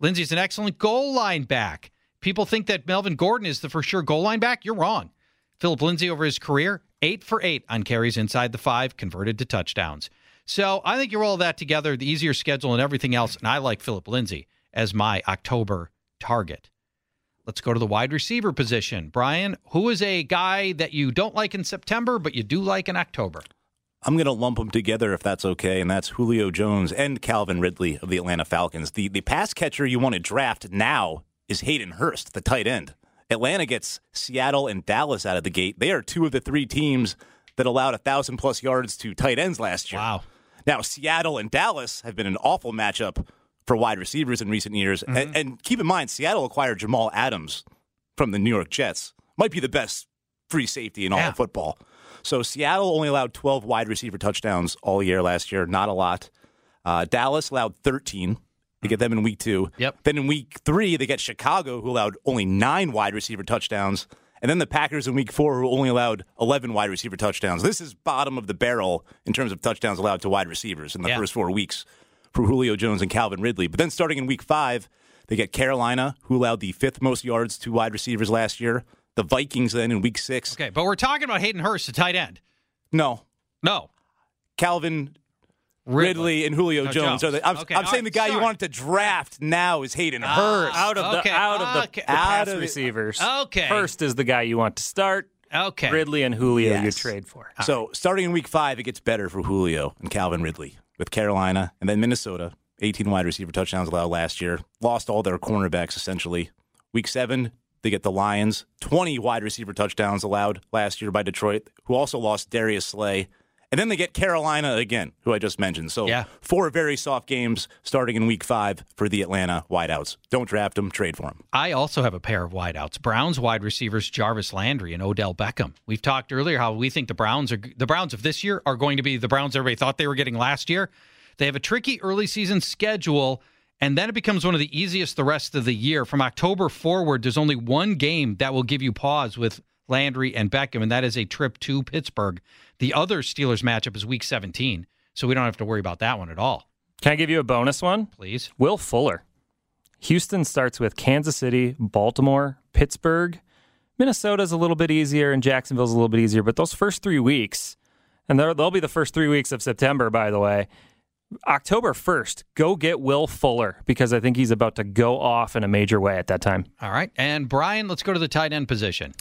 Lindsay's an excellent goal line back. People think that Melvin Gordon is the for sure goal line back. You're wrong. Philip Lindsay over his career, eight for eight on carries inside the five, converted to touchdowns. So I think you roll that together, the easier schedule and everything else, and I like Philip Lindsay as my October target. Let's go to the wide receiver position. Brian, who is a guy that you don't like in September, but you do like in October? I'm going to lump them together if that's okay, and that's Julio Jones and Calvin Ridley of the Atlanta Falcons. The the pass catcher you want to draft now is Hayden Hurst, the tight end. Atlanta gets Seattle and Dallas out of the gate. They are two of the three teams that allowed a thousand plus yards to tight ends last year. Wow. Now Seattle and Dallas have been an awful matchup for wide receivers in recent years, and, and keep in mind Seattle acquired Jamal Adams from the New York Jets. Might be the best free safety in all Yeah. of football. So Seattle only allowed 12 wide receiver touchdowns all year last year, not a lot. Uh, Dallas allowed 13. They get them in week two. Yep. Then in week three, they get Chicago, who allowed only nine wide receiver touchdowns. And then the Packers in week four, who only allowed 11 wide receiver touchdowns. This is bottom of the barrel in terms of touchdowns allowed to wide receivers in the Yeah. first four weeks for Julio Jones and Calvin Ridley. But then starting in week five, they get Carolina, who allowed the fifth most yards to wide receivers last year. The Vikings then in week six. Okay, but we're talking about Hayden Hurst, the tight end. No, No. Calvin Ridley, and Julio No, Jones. Jones. are the, I'm, Okay, I'm saying right, the guy you sorry. wanted to draft now is Hayden ah, Hurst. Out of Okay, the out of the, okay. the Out pass of the- receivers. Okay. First is the guy you want to start. Okay. Ridley and Julio you trade for. So starting in week five, it gets better for Julio and Calvin Ridley with Carolina and then Minnesota. 18 wide receiver touchdowns allowed last year. Lost all their cornerbacks essentially. Week seven, they get the Lions. 20 wide receiver touchdowns allowed last year by Detroit, who also lost Darius Slay And then they get Carolina again, who I just mentioned. So Yeah. four very soft games starting in week five for the Atlanta wideouts. Don't draft them, trade for them. I also have a pair of wideouts. Browns wide receivers Jarvis Landry and Odell Beckham. We've talked earlier how we think the Browns are the Browns of this year are going to be the Browns everybody thought they were getting last year. They have a tricky early season schedule and then it becomes one of the easiest the rest of the year. From October forward, there's only one game that will give you pause with Landry and Beckham, and that is a trip to Pittsburgh. The other Steelers matchup is week 17, so we don't have to worry about that one at all. Can I give you a bonus one? Please. Will Fuller. Houston starts with Kansas City, Baltimore, Pittsburgh. Minnesota's a little bit easier and Jacksonville's a little bit easier, but those first three weeks, and they'll they'll be the first three weeks of September, by the way. October 1st, go get Will Fuller because I think he's about to go off in a major way at that time. All right. And Brian, let's go to the tight end position.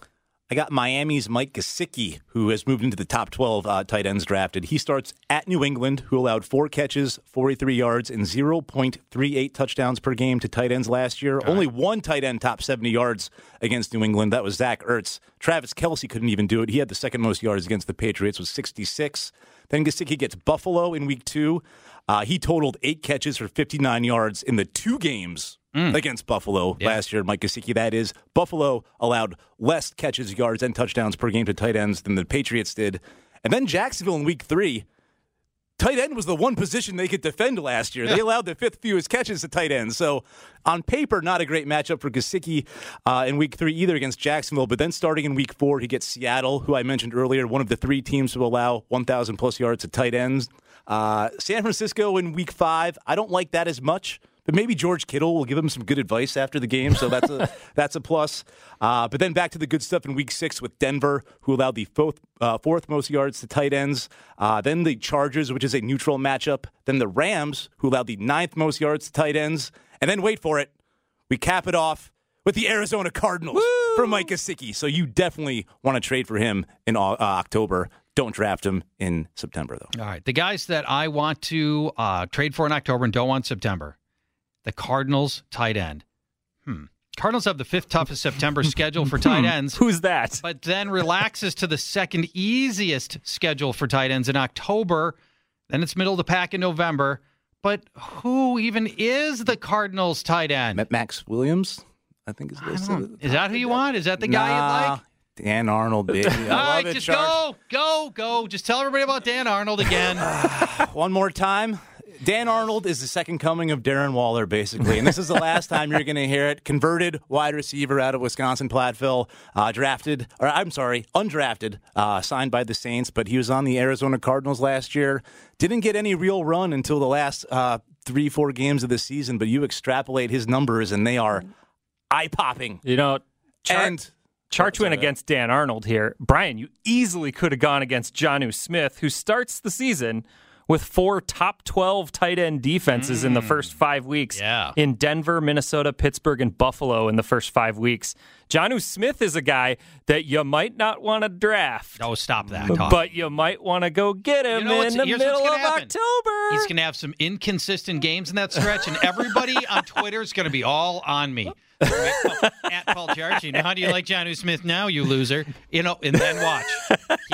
I got Miami's Mike Gesicki, who has moved into the top 12 uh, tight ends drafted. He starts at New England, who allowed four catches, 43 yards, and 0.38 touchdowns per game to tight ends last year. Only one tight end top 70 yards against New England. That was Zach Ertz. Travis Kelce couldn't even do it. He had the second most yards against the Patriots, was 66. Then Gesicki gets Buffalo in week two. Uh, he totaled eight catches for 59 yards in the two games against Buffalo last year. Mike Gesicki, that is. Buffalo allowed less catches, yards, and touchdowns per game to tight ends than the Patriots did. And then Jacksonville in week three. Tight end was the one position they could defend last year. They allowed the fifth fewest catches to tight ends. So, on paper, not a great matchup for Gesicki uh, in week three either against Jacksonville. But then starting in week four, he gets Seattle, who I mentioned earlier, one of the three teams to allow 1,000 plus yards to tight ends. Uh, San Francisco in week five, I don't like that as much. But maybe George Kittle will give him some good advice after the game, so that's a that's a plus. Uh, but then back to the good stuff in Week Six with Denver, who allowed the fourth uh, fourth most yards to tight ends. Uh, then the Chargers, which is a neutral matchup. Then the Rams, who allowed the ninth most yards to tight ends. And then wait for it, we cap it off with the Arizona Cardinals for Mike Gesicki. So you definitely want to trade for him in uh, October. Don't draft him in September, though. All right. The guys that I want to uh, trade for in October and don't want September the Cardinals tight end. Hmm. Cardinals have the fifth toughest September schedule for tight ends. Who's that? But then relaxes to the second easiest schedule for tight ends in October. Then it's middle of the pack in November. But who even is the Cardinals tight end? Max Williams, I think is listed. Is that who you want? Is that the guy Nah, you like? Dan Arnold, baby. I All love right, it, just go, go, go. Just tell everybody about Dan Arnold again. One more time. Dan Arnold is the second coming of Darren Waller, basically. And this is the last time you're going to hear it. Converted wide receiver out of Wisconsin Platteville, uh, drafted, or I'm sorry, undrafted, uh, signed by the Saints, but he was on the Arizona Cardinals last year. Didn't get any real run until the last uh, three, four games of the season, but you extrapolate his numbers, and they are eye popping. You know, Char- And Charge win against Dan Arnold here. Brian, you easily could have gone against Jonnu Smith, who starts the season with four top 12 tight end defenses in the mm. first five weeks Yeah. in Denver, Minnesota, Pittsburgh, and Buffalo in the first five weeks. Jonnu Smith is a guy that you might not want to draft, oh, stop that talk. but you might want to go get him You know in the middle of happen. October. He's going to have some inconsistent games in that stretch, and everybody on Twitter is going to be all on me. Right? At Paul Charge, you know, how do you like John Smith now, you loser? You know, and then watch.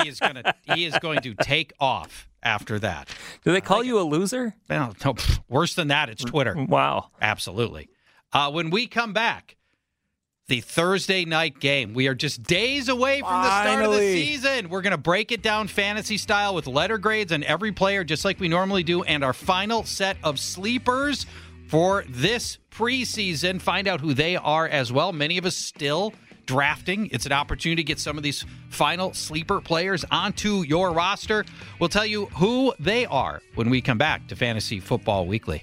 He is going to he is going to take off after that. Do they call you a loser? No, no, worse than that, it's Twitter. Wow. Absolutely. Uh, when we come back, the Thursday night game. We are just days away from the start of the season. We're going to break it down fantasy style with letter grades on every player, just like we normally do, and our final set of sleepers for this preseason. Find out who they are as well. Many of us still drafting. It's an opportunity to get some of these final sleeper players onto your roster. We'll tell you who they are when we come back to Fantasy Football Weekly.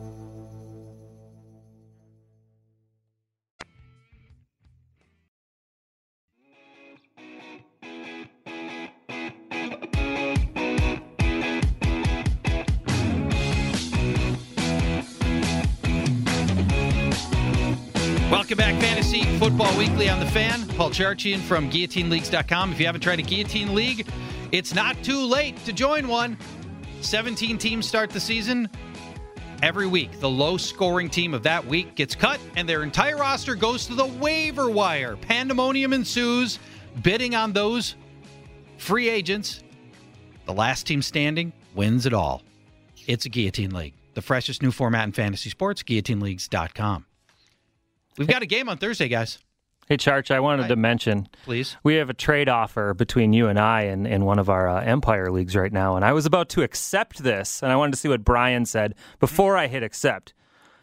Welcome back, Fantasy Football Weekly on the fan. Paul Charchian from GuillotineLeagues.com. If you haven't tried a Guillotine League, it's not too late to join one. 17 teams start the season. Every week, the low scoring team of that week gets cut, and their entire roster goes to the waiver wire. Pandemonium ensues, bidding on those free agents. The last team standing wins it all. It's a Guillotine League, the freshest new format in fantasy sports, guillotineleagues.com. We've got a game on Thursday, guys. Hey, Charch, I wanted Hi. to mention Please. we have a trade offer between you and I in, in one of our uh, Empire leagues right now. And I was about to accept this, and I wanted to see what Brian said before I hit accept.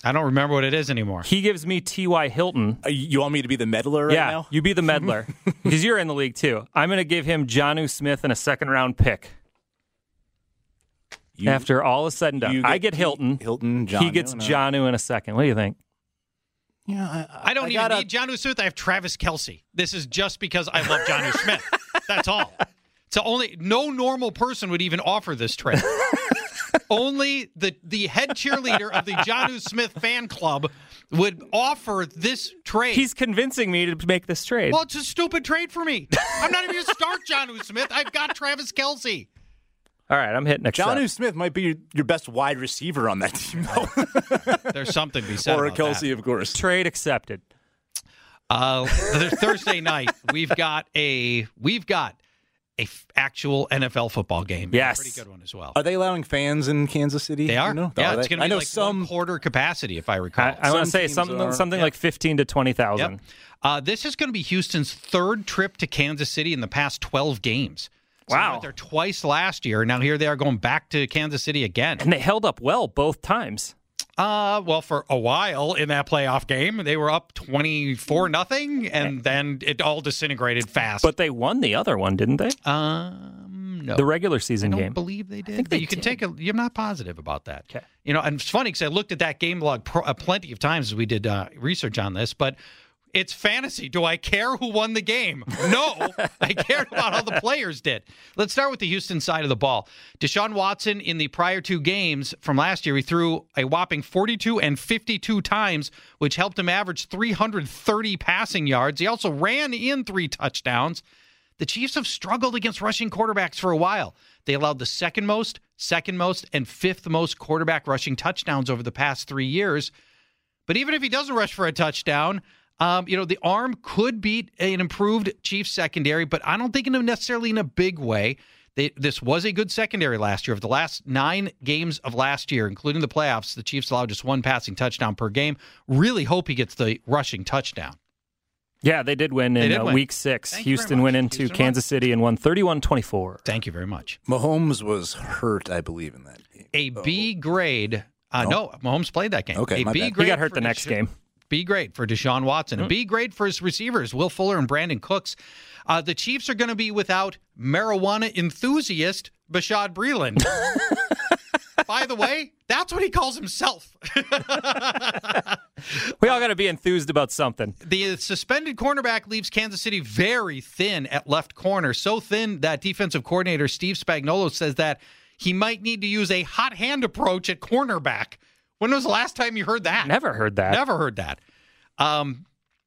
I don't remember what it is anymore. He gives me T.Y. Hilton. Uh, you want me to be the meddler right yeah, now? you be the meddler because you're in the league too. I'm going to give him Jonnu Smith and a second round pick. You- After all is said and done, you I get Pete, Hilton. Hilton, he John. gets Jonnu in a second. What do you think? Yeah, I, I don't I even gotta- need John Smith. I have Travis Kelce. This is just because I love John Smith. That's all. So only no normal person would even offer this trade. only the the head cheerleader of the John Smith fan club would offer this trade. He's convincing me to make this trade. well, it's a stupid trade for me. I'm not even going to start John Smith. I've got Travis Kelce. All right, I'm hitting next. John Smith might be your, your best wide receiver on that team, though. There's something to be said or about Kelce, of course. Trade accepted. Uh, Thursday night, we've got a we've got a f- actual NFL football game. Yes. a pretty good one as well. Are they allowing fans in Kansas City? They are. You know? Yeah, Are it's going to be I know like some. quarter capacity, if I recall. I, I want to say something are- something yeah. like fifteen to twenty thousand. Yep. Uh, this is going to be Houston's third trip to Kansas City in the past 12 games. So Wow. went there twice last year. Now here they are going back to Kansas City again. And they held up well both times. Uh, well, for a while in that playoff game, they were up 24 nothing, and then it all disintegrated fast. But they won the other one, didn't they? um, no. The regular season I don't game. believe they did. I think they you can take a. You're not positive about that. Okay. You know, and it's funny because I looked at that game log pro, uh, plenty of times as we did uh, research on this, but it's fantasy. Do I care who won the game? No, I cared about how the players did. Let's start with the Houston side of the ball. Deshaun Watson in the prior two games from last year, he threw a whopping 42 and 52 times, which helped him average 330 passing yards. He also ran in three touchdowns. The Chiefs have struggled against rushing quarterbacks for a while. They allowed the second most, second most, and fifth most quarterback rushing touchdowns over the past three years. But even if he doesn't rush for a touchdown, um, you know, the arm could beat an improved Chiefs secondary, but I don't think in a, necessarily in a big way. They, this was a good secondary last year. Of the last nine games of last year, including the playoffs, the Chiefs allowed just one passing touchdown per game. Really hope he gets the rushing touchdown. Yeah, they did win in did uh, win. week six. Thank Houston went into Houston won. Kansas City and won 31 24. Thank you very much. Mahomes was hurt, I believe, in that game. A B grade. Uh, no, Mahomes played that game. Okay, a my B bad. grade. He got hurt the next Desha- game. B great for Deshaun Watson. Be great for his receivers, Will Fuller and Brandin Cooks. Uh, the Chiefs are going to be without marijuana enthusiast Bashaud Breeland. By the way, that's what he calls himself. We all got to be enthused about something. The suspended cornerback leaves Kansas City very thin at left corner. So thin that defensive coordinator Steve Spagnuolo says that he might need to use a hot hand approach at cornerback. When was the last time you heard that? Never heard that. Never heard that. Um,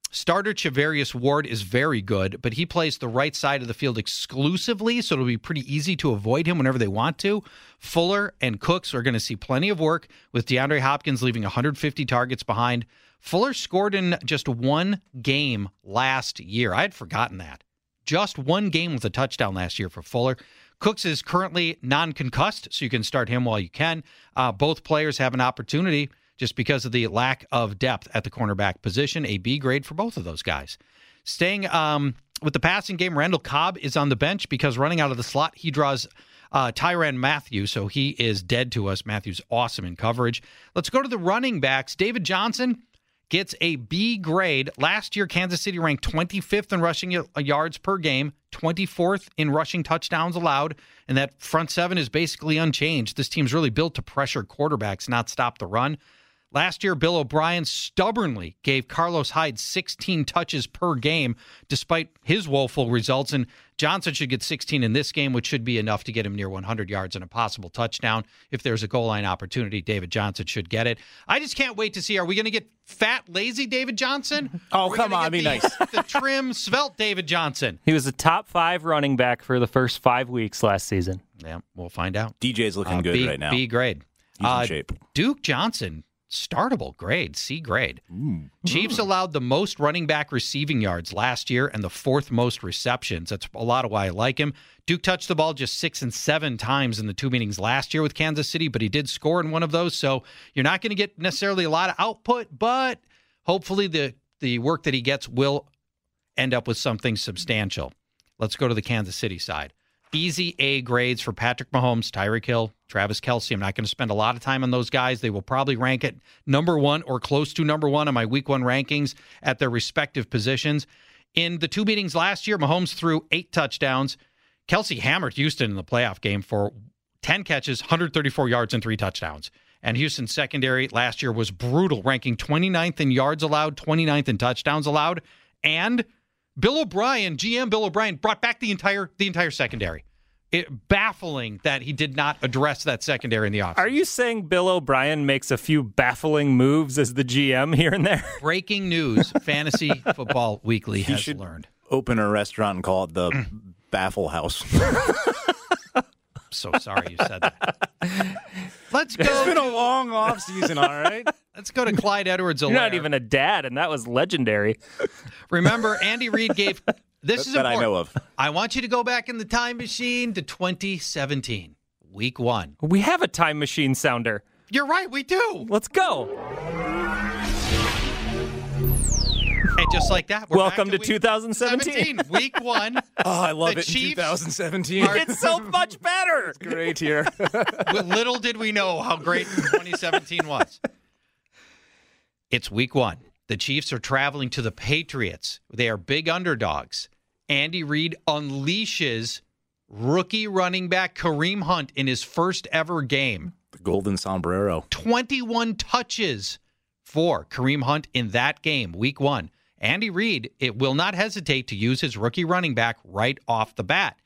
starter Charvarius Ward is very good, but he plays the right side of the field exclusively, so it'll be pretty easy to avoid him whenever they want to. Fuller and Cooks are going to see plenty of work with DeAndre Hopkins leaving 150 targets behind. Fuller scored in just one game last year. I had forgotten that. Just one game with a touchdown last year for Fuller. Cooks is currently non concussed, so you can start him while you can. Uh, both players have an opportunity just because of the lack of depth at the cornerback position. A B grade for both of those guys. Staying um, with the passing game, Randall Cobb is on the bench because running out of the slot, he draws uh, Tyrann Mathieu, so he is dead to us. Mathieu's awesome in coverage. Let's go to the running backs. David Johnson gets a B grade. Last year, Kansas City ranked 25th in rushing yards per game, 24th in rushing touchdowns allowed, and that front seven is basically unchanged. This team's really built to pressure quarterbacks, not stop the run. Last year, Bill O'Brien stubbornly gave Carlos Hyde 16 touches per game, despite his woeful results. And Johnson should get 16 in this game, which should be enough to get him near 100 yards and a possible touchdown. If there's a goal line opportunity, David Johnson should get it. I just can't wait to see. Are we going to get fat, lazy David Johnson? Oh, come on, be the, nice. the trim, svelte David Johnson. He was a top five running back for the first five weeks last season. Yeah, we'll find out. DJ's looking Uh, good B, right now. B grade. He's Uh, in shape. Duke Johnson, startable grade, C grade. Chiefs hmm. allowed the most running back receiving yards last year and the fourth most receptions. That's a lot of why I like him. Duke touched the ball just six and seven times in the two meetings last year with Kansas City, but he did score in one of those. So you're not going to get necessarily a lot of output, but hopefully the the work that he gets will end up with something substantial. Let's go to the Kansas City side. Easy A grades for Patrick Mahomes, Tyreek Hill, Travis Kelce. I'm not going to spend a lot of time on those guys. They will probably rank at number one or close to number one on my week one rankings at their respective positions. In the two meetings last year, Mahomes threw eight touchdowns. Kelsey hammered Houston in the playoff game for 10 catches, 134 yards, and three touchdowns. And Houston's secondary last year was brutal, ranking 29th in yards allowed, 29th in touchdowns allowed. And Bill O'Brien, GM Bill O'Brien, brought back the entire the entire secondary. It baffling that he did not address that secondary in the offseason. Are you saying Bill O'Brien makes a few baffling moves as the GM here and there? Breaking news: Fantasy Football Weekly He has learned. Open a restaurant and call it the Baffle House. So sorry you said that. Let's it's go. been a long off season, all right? Let's go to Clyde Edwards. You're not even a dad, and that was legendary. Remember, Andy Reid gave. This is that I know of. I want you to go back in the time machine to 2017, week one. We have a time machine sounder. You're right, we do. Let's go. And just like that, we're Welcome back to 2017. 17, week one. Oh, I love The it Chiefs 2017. are- It's so much better. Great here. Little did we know how great 2017 was. It's week one. The Chiefs are traveling to the Patriots. They are big underdogs. Andy Reid unleashes rookie running back Kareem Hunt in his first ever game. the golden sombrero. 21 touches for Kareem Hunt in that game, week one. Andy Reid, it will not hesitate to use his rookie running back right off the bat.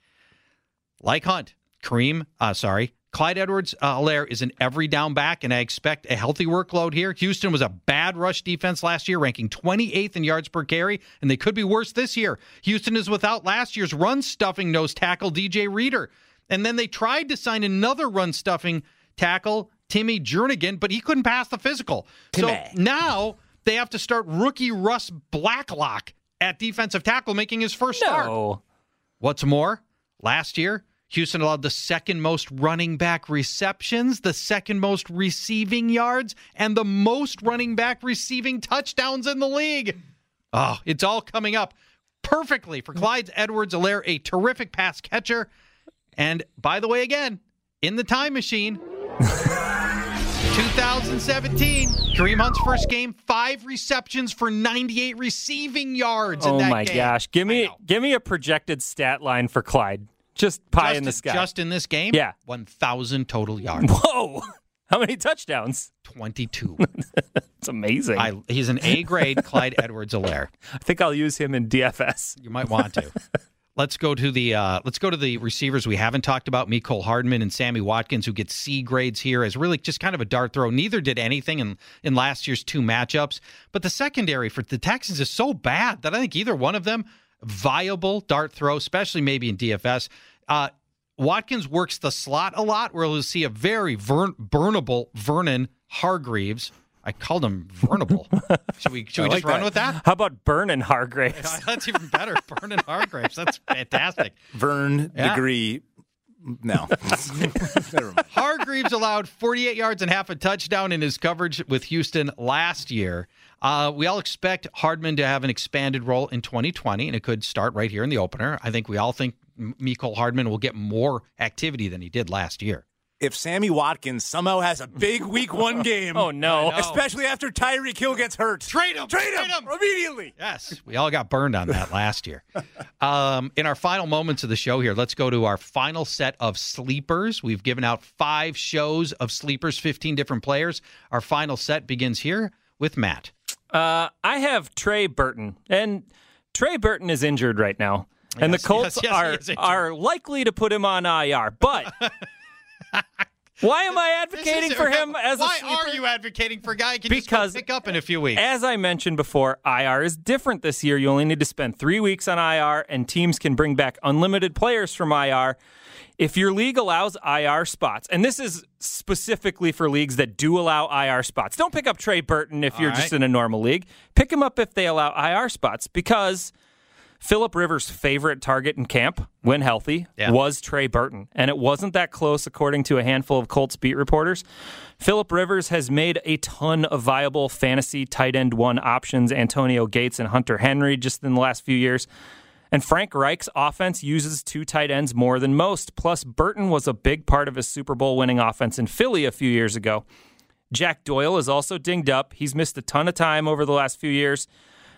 Like Hunt, Kareem, uh, sorry, Clyde Edwards uh, Helaire is an every down back, and I expect a healthy workload here. Houston was a bad rush defense last year, ranking 28th in yards per carry, and they could be worse this year. Houston is without last year's run stuffing nose tackle, DJ Reader. And then they tried to sign another run stuffing tackle, Timmy Jernigan, but he couldn't pass the physical. So now they have to start rookie Ross Blacklock at defensive tackle, making his first start. No. What's more, last year, Houston allowed the second most running back receptions, the second most receiving yards, and the most running back receiving touchdowns in the league. Oh, it's all coming up perfectly for Clyde Edwards Helaire, a terrific pass catcher. And by the way, again, in the time machine, 2017, Kareem Hunt's first game, five receptions for 98 receiving yards in Oh that my game. gosh. Give me give me a projected stat line for Clyde. Just pie just, in the sky. Just in this game? Yeah. 1,000 total yards. Whoa. How many touchdowns? 22. It's amazing. I, I, he's an A grade Clyde Edwards Helaire. I think I'll use him in DFS. You might want to. Let's go to the uh, let's go to the receivers we haven't talked about. Mecole Hardman and Sammy Watkins, who get C grades here as really just kind of a dart throw. Neither did anything in in last year's two matchups. But the secondary for the Texans is so bad that I think either one of them viable dart throw, especially maybe in DFS. Uh, Watkins works the slot a lot, where we'll see a very vern- burnable Vernon Hargreaves. I called him Vernable. should we should we I just like run that. with that? How about Burn and Hargraves? That's even better. Burn and Hargraves. That's fantastic. Vern Yeah. degree. No. Never mind. Hargreaves allowed 48 yards and half a touchdown in his coverage with Houston last year. Uh, we all expect Hardman to have an expanded role in 2020, and it could start right here in the opener. I think we all think M- Mecole Hardman will get more activity than he did last year. If Sammy Watkins somehow has a big week one game, Oh no! especially after Tyreek Hill gets hurt, Trade him! trade him, him. immediately. Yes, we all got burned on that last year. Um, in our final moments of the show here, let's go to our final set of sleepers. We've given out five shows of sleepers, 15 different players. Our final set begins here with Matt. Uh, I have Trey Burton, and Trey Burton is injured right now, and Yes, the Colts yes, yes, are are likely to put him on IR. But why am I advocating for him as a Why are you advocating for a guy Because- pick up in a few weeks? As I mentioned before, IR is different this year. You only need to spend three weeks on IR, and teams can bring back unlimited players from IR. If your league allows IR spots, and this is specifically for leagues that do allow IR spots, don't pick up Trey Burton if you're All just in a normal league. Pick him up if they allow IR spots because Philip Rivers' favorite target in camp, when healthy, Yeah. was Trey Burton. And it wasn't that close, according to a handful of Colts beat reporters. Philip Rivers has made a ton of viable fantasy tight end one options, Antonio Gates and Hunter Henry, just in the last few years. And Frank Reich's offense uses two tight ends more than most. Plus, Burton was a big part of his Super Bowl winning offense in Philly a few years ago. Jack Doyle is also dinged up. He's missed a ton of time over the last few years.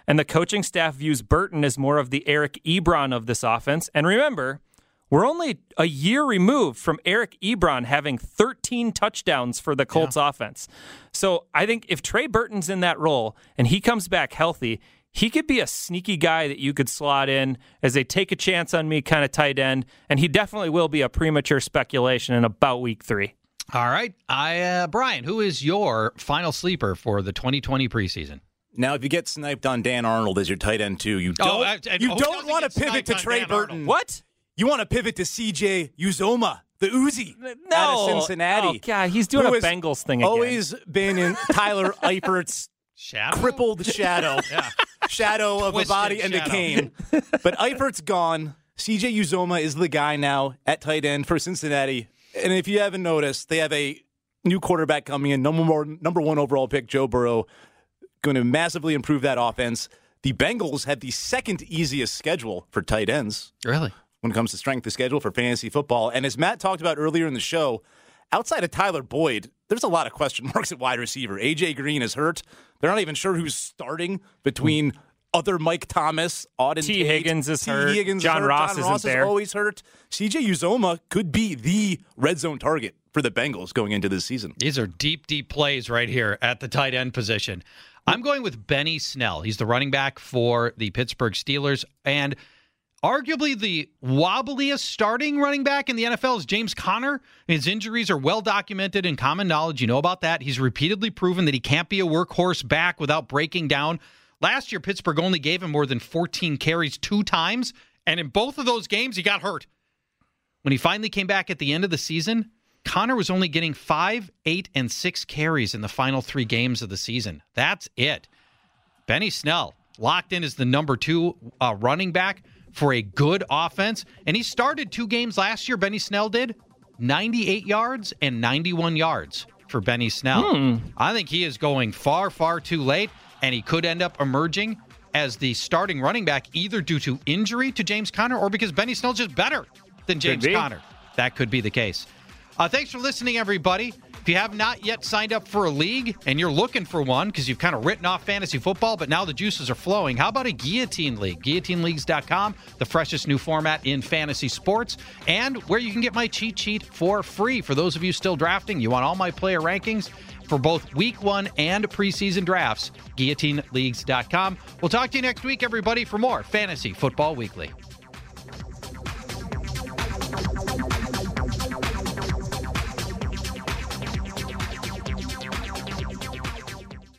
And the coaching staff views Burton as more of the Eric Ebron of this offense. And remember, we're only a year removed from Eric Ebron having 13 touchdowns for the Colts offense. So I think if Trey Burton's in that role and he comes back healthy, he could be a sneaky guy that you could slot in as a take a chance on me kind of tight end. And he definitely will be a premature speculation in about week three. All right. I uh, Brian, who is your final sleeper for the 2020 preseason? Now, if you get sniped on Dan Arnold as your tight end too, you Oh, don't. I- I- you don't want to pivot to Trey Dan Burton. Arnold? What? You want to pivot to C.J. Uzomah, the Uzi, No. out of Cincinnati. Oh, God, he's doing a Bengals thing again. Always been in Tyler Eifert's Shadow? crippled shadow, Yeah. shadow of a Twisted body and a shadow. cane. but Eifert's gone. C.J. Uzomah is the guy now at tight end for Cincinnati. And if you haven't noticed, they have a new quarterback coming in, number more, number one overall pick, Joe Burrow, going to massively improve that offense. The Bengals have the second easiest schedule for tight ends Really? when it comes to strength of schedule for fantasy football. And as Matt talked about earlier in the show, outside of Tyler Boyd, there's a lot of question marks at wide receiver. AJ Green is hurt. They're not even sure who's starting between other Mike Thomas, Auden T. Tate, Higgins is T. hurt. Higgins is John hurt. Ross John isn't Ross there. is always hurt. CJ Uzomah could be the red zone target for the Bengals going into this season. These are deep, deep plays right here at the tight end position. I'm going with Benny Snell. He's the running back for the Pittsburgh Steelers. And arguably the wobbliest starting running back in the NFL is James Conner. His injuries are well documented and common knowledge. You know about that. He's repeatedly proven that he can't be a workhorse back without breaking down. Last year, Pittsburgh only gave him more than 14 carries two times. And in both of those games, he got hurt. When he finally came back at the end of the season, Conner was only getting five, eight, and six carries in the final three games of the season. That's it. Benny Snell locked in as the number two uh, running back for a good offense. And he started two games last year, Benny Snell did 98 yards and 91 yards for Benny Snell. I think he is going far, far too late, and he could end up emerging as the starting running back either due to injury to James Conner or because Benny Snell's just better than James be. Conner. That could be the case. Uh, thanks for listening, everybody. If you have not yet signed up for a league and you're looking for one because you've kind of written off fantasy football, but now the juices are flowing, how about a guillotine league? GuillotineLeagues.com, the freshest new format in fantasy sports, and where you can get my cheat sheet for free. For those of you still drafting, you want all my player rankings for both week one and preseason drafts. GuillotineLeagues.com. We'll talk to you next week, everybody, for more Fantasy Football Weekly.